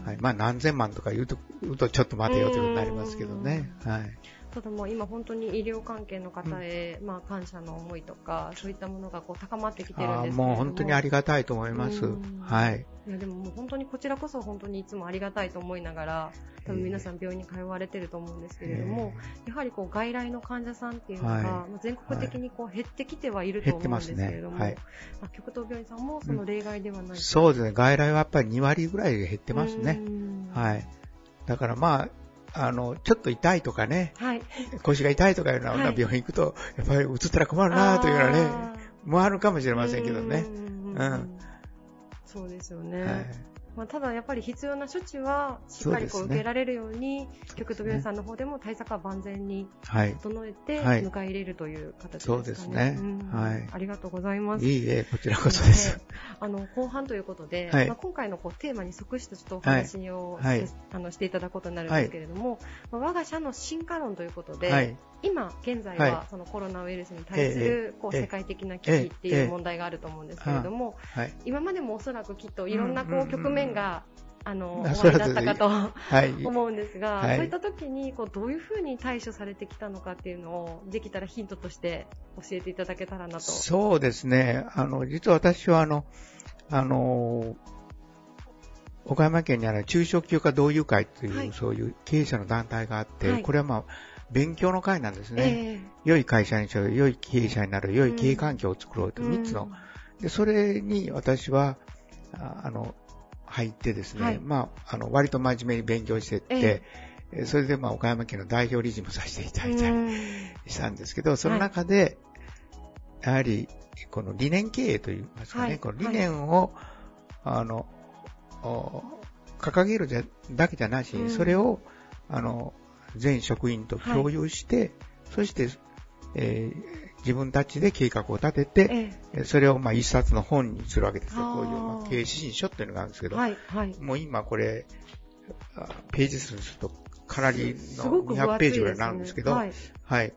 はい。まあ何千万とか言うと、言うとちょっと待てよということになりますけどね。はい。ただもう今本当に医療関係の方へ、まあ感謝の思いとか、そういったものがこう高まってきてるんですけれども。もう本当にありがたいと思いますうん。はい。いやでももう本当にこちらこそ本当にいつもありがたいと思いながら、多分皆さん病院に通われてると思うんですけれども、やはりこう外来の患者さんっていうのが、はいまあ全国的にこう減ってきてはいると思うんですけれども、減ってまあ極東病院さんもその例外ではない、そうですね。外来はやっぱり2割ぐらい減ってますね。い。はい。だからまあ、あの、ちょっと痛いとかね、はい。腰が痛いとかいうようなはい病院行くと、やっぱり移ったら困るなというようなね、もあるかもしれませんけどね。うんうんそうですよね。はい。まあ、ただやっぱり必要な処置はしっかりこう受けられるように、極東病院さんの方でも対策は万全にはい。整えてはい迎え入れるという形ですかね。そうですねんはいありがとうございます。いいえ、こちらこそです。ねあの後半ということで、はいまあ、今回のこうテーマに即したちょっとお話をして,、はいあのしていただくことになるんですけれども、まあ我が社の進化論ということで、はい。今現在ははそのコロナウイルスに対するこうええ世界的な危機っていう問題があると思うんですけれども、はい。今までもおそらくきっといろんなこう局面が、あのあおありだったかと (laughs) はい。思うんですが、はいそういった時にこうどういうふうに対処されてきたのかっていうのをできたらヒントとして教えていただけたらなと。そうですね。あの、実は私はあの、あの、岡山県にある中小企業家同友会という、はいそういう経営者の団体があって、はいこれはまあ、勉強の会なんですね。え良い会社にしよう、良い経営者になる、良い経営環境を作ろうと、え3つの。で、それに私は、ああの、入ってですね、はい。まあ、あの、割と真面目に勉強してって、ええ。それでまあ、岡山県の代表理事もさせていただいたりうん。したんですけど、その中で、やはり、この理念経営といいますかね、はい。この理念を、あの、お掲げるだけじゃなしに、うん。それを、あの、全職員と共有して、そして、えー自分たちで計画を立てて、ええそれをまあ一冊の本にするわけですよ。こういう、まあ、経営指針書っていうのがあるんですけど、えはい、はい。もう今これ、あページ数にするとかなりのすごく分200ページぐらいになるんですけど、はい。はい。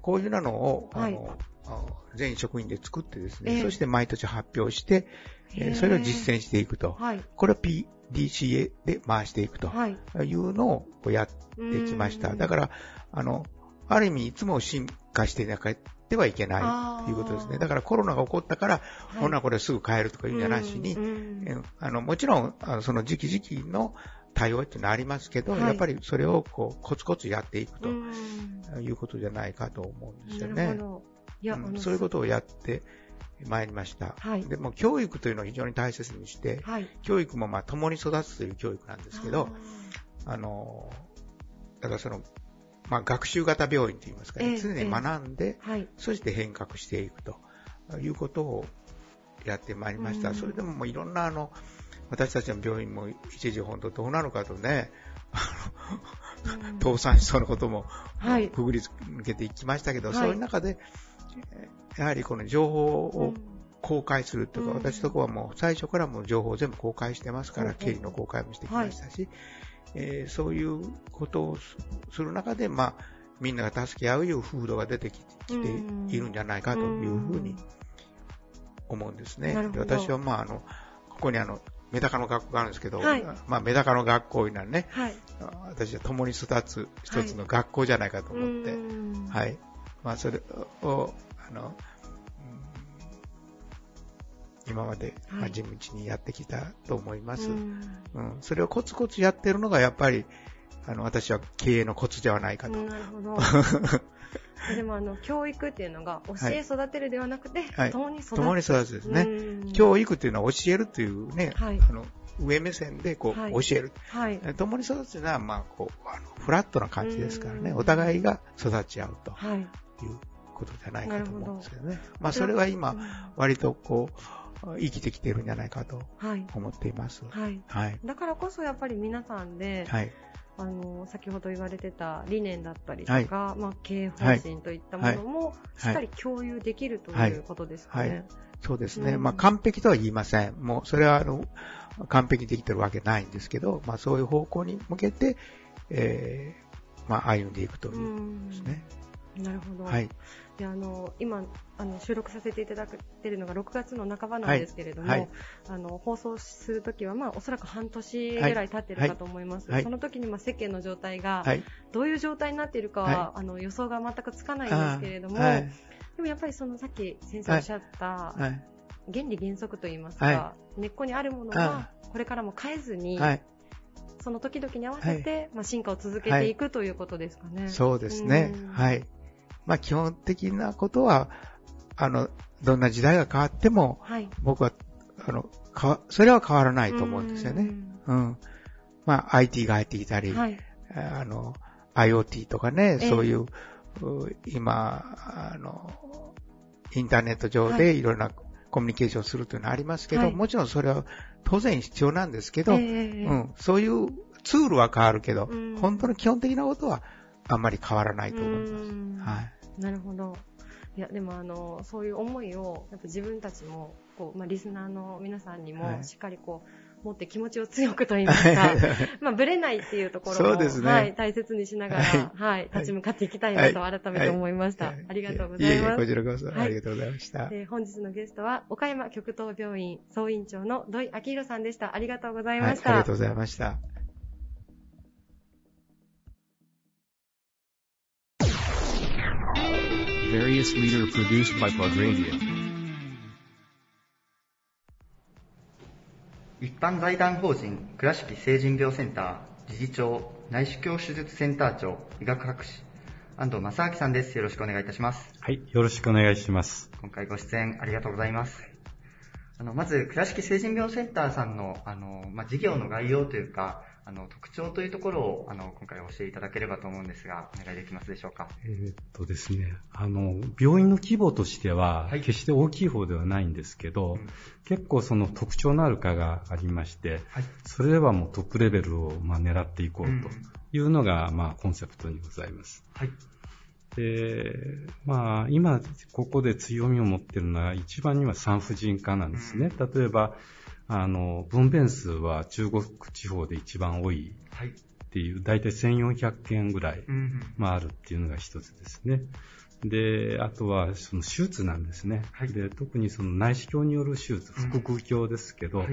こういうのを、あはいの、あ全職員で作ってですええね、そして毎年発表して、えへーーそれを実践していくと。はい。これは PDCA で回していくとはい。いうのをやってきました。だから、あの、ある意味いつも進化してなかってはいけないということですね。だからコロナが起こったから、ほなこれすぐ変えるとかいうんじゃなしに、えあのもちろんあのその時期時期の対応っていうのはありますけど、はい。やっぱりそれをこうコツコツやっていくとうん。いうことじゃないかと思うんですよね。いや、うん。そういうことをやってまいりました。はい。でも教育というのを非常に大切にして、はい。教育もまあ共に育つという教育なんですけど、あの、だからその、まあ学習型病院といいますかね、ええ常に学んで、あーはい。そして変革していくということをやってまいりました。うん。それでももういろんなあの、私たちの病院も一時本当どうなのかとね、あの (laughs) 倒産しそうなこともはい。くぐり抜けていきましたけど、はい。そういう中で、えーやはりこの情報を公開するというか、うん。私とこはもう最初からもう情報を全部公開してますから、経理の公開もしてきましたし、えーそういうことをすする中で、まあ、みんなが助け合ういう風土が出てききているんじゃないかというふうに思うんですね。で私は、まあ、あの、ここにあの、メダカの学校があるんですけど、はい。まあ、メダカの学校いうのはね、はい。私は共に育つ一つの学校じゃないかと思って、うん。はい。まあ、それを、あの、うん今まで、まあ、はい地道にやってきたと思います。ううんんそれをコツコツやってるのが、やっぱり、あの、私は経営のコツではないかと。なるほど。(laughs) でもあの教育っていうのが教え育てるではなくて、はい共に育つ。共に育つですね。うん教育っていうのは教えるというね、はいあの上目線でこう、はい教える。はい。共に育つというのは、まあ、こう、あのフラットな感じですからね、うんお互いが育ち合うとはい。いうことじゃないかと思うんですけどね。まあ、それは今、うん割とこう、生きてきてるんじゃないかとはい。思っています。はい。はい。だからこそやっぱり皆さんで、はい。あの先ほど言われてた理念だったりとか、まあ、経営方針といったものもしっかり共有できるということですかね。はいそうですね。うんまあ、完璧とは言いません。もう、それは、あの、完璧にできてるわけないんですけど、まあ、そういう方向に向けて、えー、まあ、歩んでいくといううんですね。なるほど。はい。であの今あの収録させていただいているのが6月の半ばなんですけれども、はいはいあの放送するときは、まあ、おそらく半年ぐらい経ってるかと思います、その時にまあ世間の状態がはい。どういう状態になっているかは、はあの予想が全くつかないんですけれども。でもやっぱりそのさっき先生おっしゃった、はい。原理原則といいますか、は根っこにあるものはこれからも変えずに、はい。その時々に合わせて、まあ、進化を続けていくということですかね。そうですねうん。はい。まあ、基本的なことは、あの、どんな時代が変わっても、はい。僕は、あの、かわそれは変わらないと思うんですよね。うん。まあ、IT が入ってきたり、うん。はい。あの、IoT とかね、ええそういう、う今、あの、インターネット上はでいろんなコミュニケーションするというのはありますけど、はいもちろんそれは当然必要なんですけど、ええうん、そういうツールは変わるけど、うん本当の基本的なことはあんまり変わらないと思います。うんはい。なるほど。いや、でもあの、そういう思いを、やっぱ自分たちも、こう、まあ、リスナーの皆さんにも、はいしっかりこう、持って気持ちを強くと言いますか、(laughs) まあ、ぶれないっていうところも、ねはい、大切にしながら、ははいい、立ち向かっていきたいなとはい改めて思いました。はいありがとうございます。ええ、こちらこそ、はいありがとうございました。えー本日のゲストは、岡山極東病院総院長の土井明宏さんでした。ありがとうございはい、あました。りがとうございました。Various leader produced by Plug Radio. 一般財団法人倉敷成人病センター理事長内視鏡手術センター長医学博士安藤正明さんですよろしくお願いいたしますはい、よろしくお願いします。今回ご出演ありがとうございますあのまず倉敷成人病センターさんのあの、まあ、事業の概要というかあの特徴というところをあの今回教えていただければと思うんですがお願いできますでしょうか？えーっとですね、あの、病院の規模としては、はい。決して大きい方ではないんですけど、うん。結構その特徴のある科がありまして、はい。それではもうトップレベルをまあ狙っていこうというのが、まあコンセプトにございます。はい。で、まあ今ここで強みを持っているのは一番には産婦人科なんですね。例えば、あの、分娩数は中国地方で一番多いはい。っていう、だいたい1400件ぐらいうんまあ、あるっていうのが一つですね。で、あとはその手術なんですね。で特にその内視鏡による手術、腹腔鏡ですけど、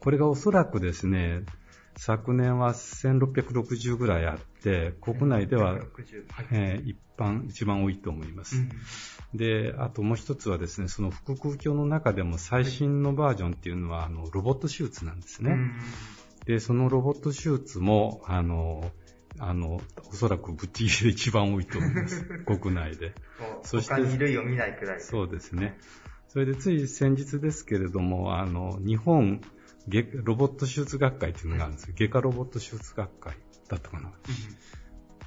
これがおそらくですね、昨年は1660ぐらいあって、国内では、えー一般、一番多いと思います。で、あともう一つはですね、その腹腔鏡の中でも最新のバージョンっていうのは、あの、ロボット手術なんですね。で、そのロボット手術も、あの、あの、おそらくぶっちぎりで一番多いと思います。(laughs) 国内で。そして他に類を見ないくらい。そうですね。それでつい先日ですけれども、あの、日本外ロボット手術学会というのがあるんですよ。外科ロボット手術学会だったかな。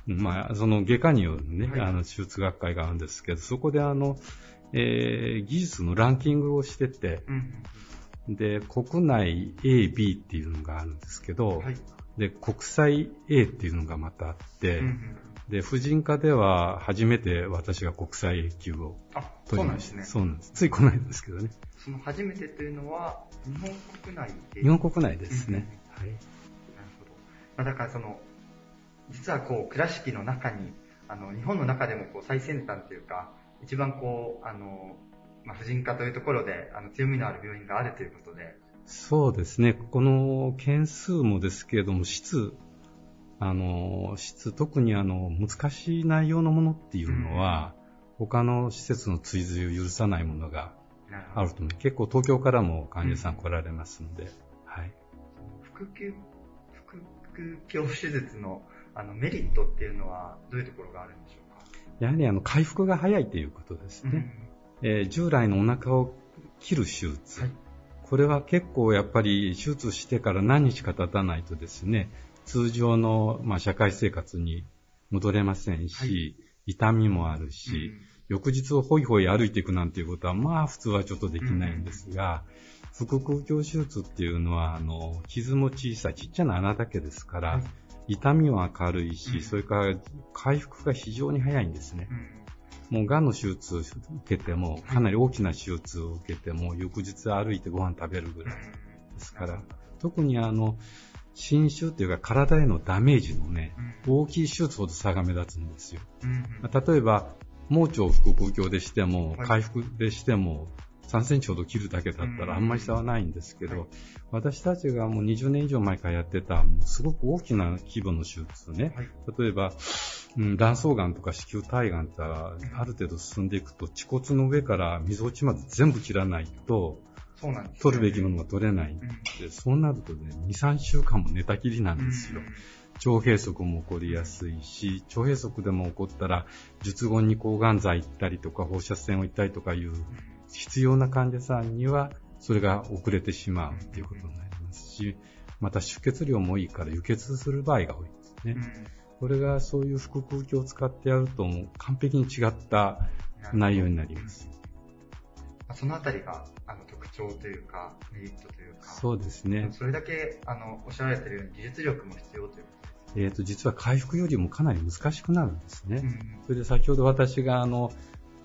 まあ、その外科によるね、はいあの、手術学会があるんですけど、そこであの、えー技術のランキングをしてて、うん。で、国内 A、B っていうのがあるんですけど、はい。で、国際 A っていうのがまたあって、うんで、婦人科では初めて私が国際 A 級をあ、取りました。そうなんですね。そうなんです。ついこの間ですけどね。その初めてというのは、日本国内で。日本国内ですね。はい。なるほど。まあ、だからその、実はこう、倉敷の中に、あの、日本の中でもこう、最先端というか、一番こう、あの、まあ、婦人科というところで、あの、強みのある病院があるということで、そうですね。この件数もですけれども、質、あの、質、特にあの、難しい内容のものっていうのは、他の施設の追随を許さないものが。あると思う。結構東京からも患者さん来られますので、はい。腹腔、腹腔鏡手術の、あの、メリットっていうのは、どういうところがあるんでしょうか？やはりあの、回復が早いということですね。えー従来のお腹を切る手術、はい。これは結構やっぱり手術してから何日か経たないとですね、通常の、まあ、社会生活に戻れませんし、痛みもあるし、翌日をホイホイ歩いていくなんていうことは、まあ普通はちょっとできないんですが、腹腔鏡手術っていうのは、あの、傷も小さい、ちっちゃな穴だけですから、痛みは軽いし、それから回復が非常に早いんですね。もう癌の手術を受けても、かなり大きな手術を受けても、翌日歩いてご飯食べるぐらいですから、特にあの、侵襲というか体へのダメージのね、大きい手術ほど差が目立つんですよ。まあ例えば、盲腸腹腔鏡でしても、はい。回復でしても、3センチほど切るだけだったらあんまり差はないんですけど、私たちがもう20年以上前からやってた、すごく大きな規模の手術ね、例えば、うん、卵巣がんとか子宮体がんってある程度進んでいくと、恥骨の上から溝落ちまで全部切らないと、そうなんです、ね。取るべきものが取れないんで、そうなるとね、2、3週間も寝たきりなんですよ。腸閉塞も起こりやすいし、腸閉塞でも起こったら、術後に抗がん剤行ったりとか、放射線を行ったりとかいう必要な患者さんには、それが遅れてしまうっていうことになりますし、また出血量も多いから輸血する場合が多いですね。これがそういう腹腔鏡を使ってやると、もう完璧に違った内容になります。まあそのあたりが、あの、特徴というか、メリットというか、そうですね。それだけ、あの、おっしゃられているように技術力も必要というこえー、と実は回復よりもかなり難しくなるんですね。とです。それで先ほど私があの、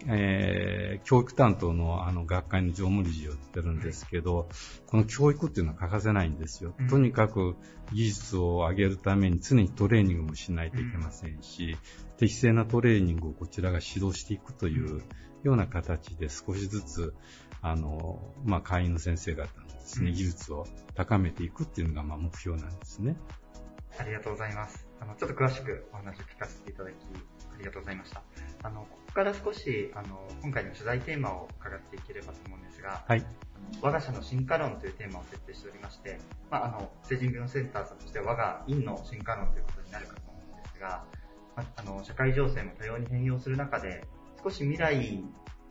えー教育担当のあの学会の常務理事をやってるんですけど、この教育っていうのは欠かせないんですよ。うんとにかく技術を上げるために常にトレーニングもしないといけませんし、適正なトレーニングをこちらが指導していくというような形で少しずつ、あの、まあ、会員の先生方のですね、うん技術を高めていくっていうのがまあ目標なんですね。ありがとうございます。あの、ちょっと詳しくお話を聞かせていただき、ありがとうございました。あの、ここから少し、あの、今回の取材テーマを伺っていければと思うんですが、はい。我が社の進化論というテーマを設定しておりまして、まあ、あの、成人病院センターさんとしては我が院の進化論ということになるかと思うんですが、まあ、あの、社会情勢も多様に変容する中で、少し未来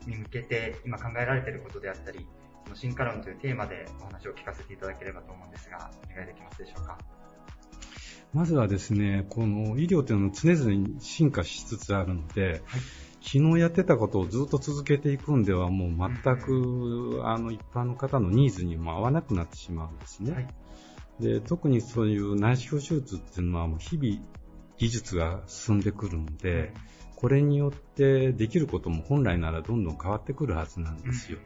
に向けて今考えられていることであったり、進化論というテーマでお話を聞かせていただければと思うんですが、お願いできますでしょうか？まずはですね、この医療というのは常々進化しつつあるので、昨日やってたことをずっと続けていくんではもう全く、あの一般の方のニーズにも合わなくなってしまうんですね。で特にそういう内視鏡手術っていうのはもう日々技術が進んでくるので、これによってできることも本来ならどんどん変わってくるはずなんですよ。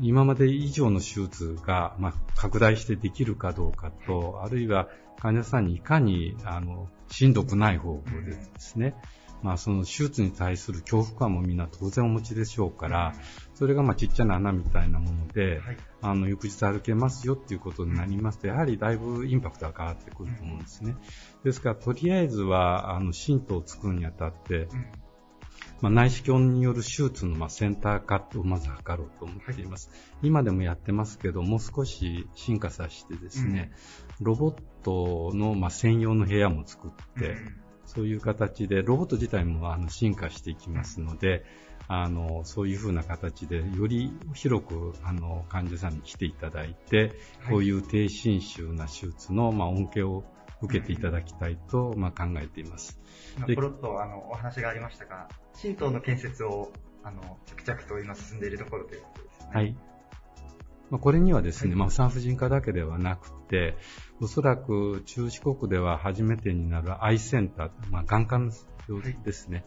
今まで以上の手術が、まあ、拡大してできるかどうかと、あるいは患者さんにいかにあのしんどくない方法でですね、まあその手術に対する恐怖感もみんな当然お持ちでしょうから、それがまあちっちゃな穴みたいなもので、はい、あの、翌日歩けますよっていうことになりますと、やはりだいぶインパクトが変わってくると思うんですね。ですから、とりあえずは、あの、神道を作るにあたって、まあ、内視鏡による手術のまあセンターカットをまず図ろうと思っています。はい、今でもやってますけど、もう少し進化させてですね、うん、ロボットのまあ専用の部屋も作って、うん、そういう形で、ロボット自体もあの進化していきますので、あの、そういうふうな形で、より広く、あの、患者さんに来ていただいて、こういう低侵襲な手術の、まあ、恩恵を受けていただきたいと、まあ、考えています。今、ポロッと、あの、お話がありましたが、神道の建設を、あの、着々と今進んでいるところということですね。はい。まあ、これにはですね、まあ、産婦人科だけではなくて、おそらく中四国では初めてになるアイセンター、まあ、眼科のですね、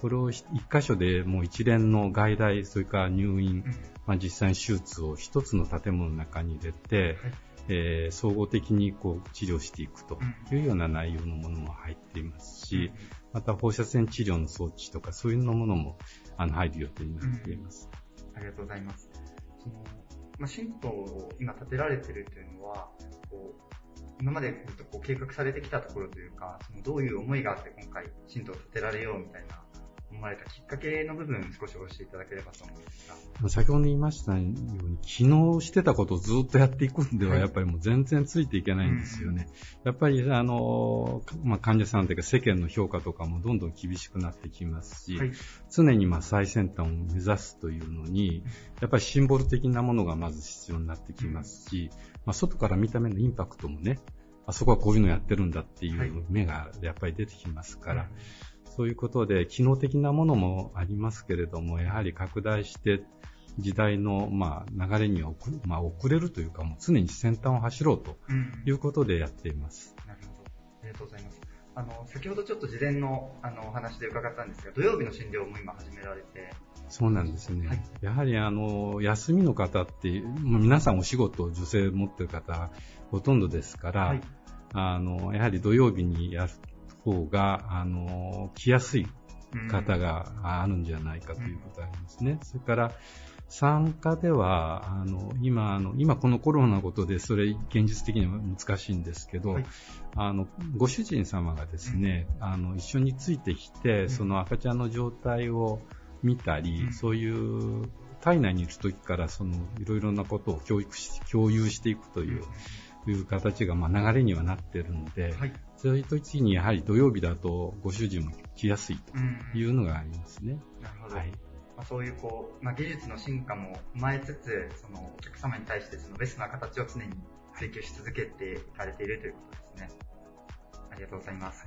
これを一箇所でもう一連の外来、それから入院、まあ、実際に手術を一つの建物の中に入れて、えー、総合的にこう治療していくというような内容のものも入っていますし、また放射線治療の装置とかそういうのものもあの入る予定になっています。ありがとうございます。そのまあ、新党を今建てられてるというのは、こう今までずっとこう計画されてきたところというか、そのどういう思いがあって今回、新党を建てられようみたいな思われたきっかけの部分、少し教えていただければと思うんですが。先ほど言いましたように、昨日してたことをずっとやっていくんでは、やっぱりもう全然ついていけないんですよね。やっぱり、あの、まあ、患者さんというか世間の評価とかもどんどん厳しくなってきますし、はい、常にまあ最先端を目指すというのに、やっぱりシンボル的なものがまず必要になってきますし、まあ、外から見た目のインパクトもね、あそこはこういうのやってるんだっていう目がやっぱり出てきますから、はいそういうことで、機能的なものもありますけれども、やはり拡大して、時代の、まあ、流れには遅,、まあ、遅れるというか、もう常に先端を走ろうということでやっています。うん、なるほど。ありがとうございます。あの、先ほどちょっと事前の、あの、お話で伺ったんですが、土曜日の診療も今始められて、そうなんですね。はい、やはりあの、休みの方って、皆さんお仕事、女性持ってる方、ほとんどですから、はい、あの、やはり土曜日にやる方が、あの、来やすい方があるんじゃないかということがありますね。それから、参加では、あの、今、あの、今このコロナのことで、それ現実的には難しいんですけど、はい、あの、ご主人様がですね、あの、一緒についてきて、その赤ちゃんの状態を見たり、そういう体内にいる時からそのいろいろなことを教育し、共有していくという、いう形がまあ流れにはなっているので、はい、そういう時にやはり土曜日だとご主人も来やすいというのがありますね。うん、なるほど。はいまあ、そういうこう、まあ、技術の進化も踏まえつつ、そのお客様に対してそのベストな形を常に追求し続けていかれているということですね。ありがとうございます。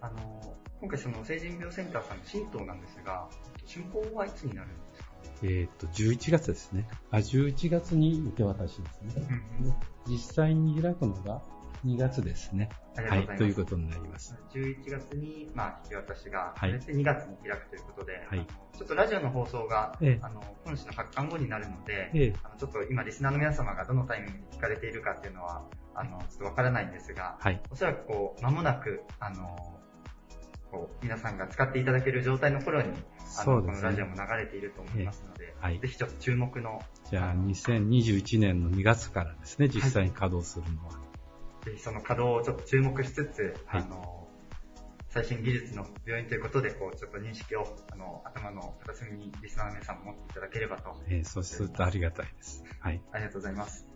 あの、今回その成人病センターさんの新党なんですが、竣工はいつになるんですか？えっ、と、11月ですね。あ、11月に受け渡しですね。実際に開くのが2月ですね。はい、ということになります。11月に、まあ、引き渡しがされて2月に開くということで、はい、ちょっとラジオの放送が、ええ、あの、本誌の発刊後になるので、え、あのちょっと今リスナーの皆様がどのタイミングで聞かれているかっていうのは、あの、ちょっとわからないんですが、はい、おそらくこう、間もなく、あの、こう、皆さんが使っていただける状態の頃に、あの、ね、このラジオも流れていると思いますので、はい、ぜひちょっと注目の。じゃあ、2021年の2月からですね、実際に稼働するのは。はいぜひその稼働をちょっと注目しつつ、はい、あの、最新技術の病院ということで、こう、ちょっと認識を、あの、頭の片隅にリスナーの皆さんも持っていただければと。えー、そうするとありがたいです。はい。ありがとうございます。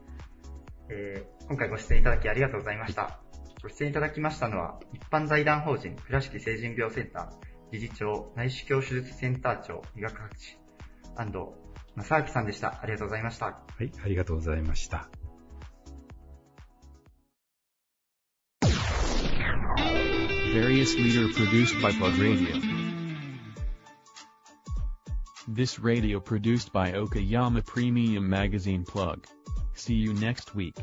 えー、今回ご出演いただきありがとうございました。はい、ご出演いただきましたのは、一般財団法人倉敷成人病センター理事長内視鏡手術センター長医学博士安藤正明さんでした。ありがとうございました。はい、ありがとうございました。Various leader produced by Plug Radio. This radio produced by Okayama Premium Magazine Plug. See you next week.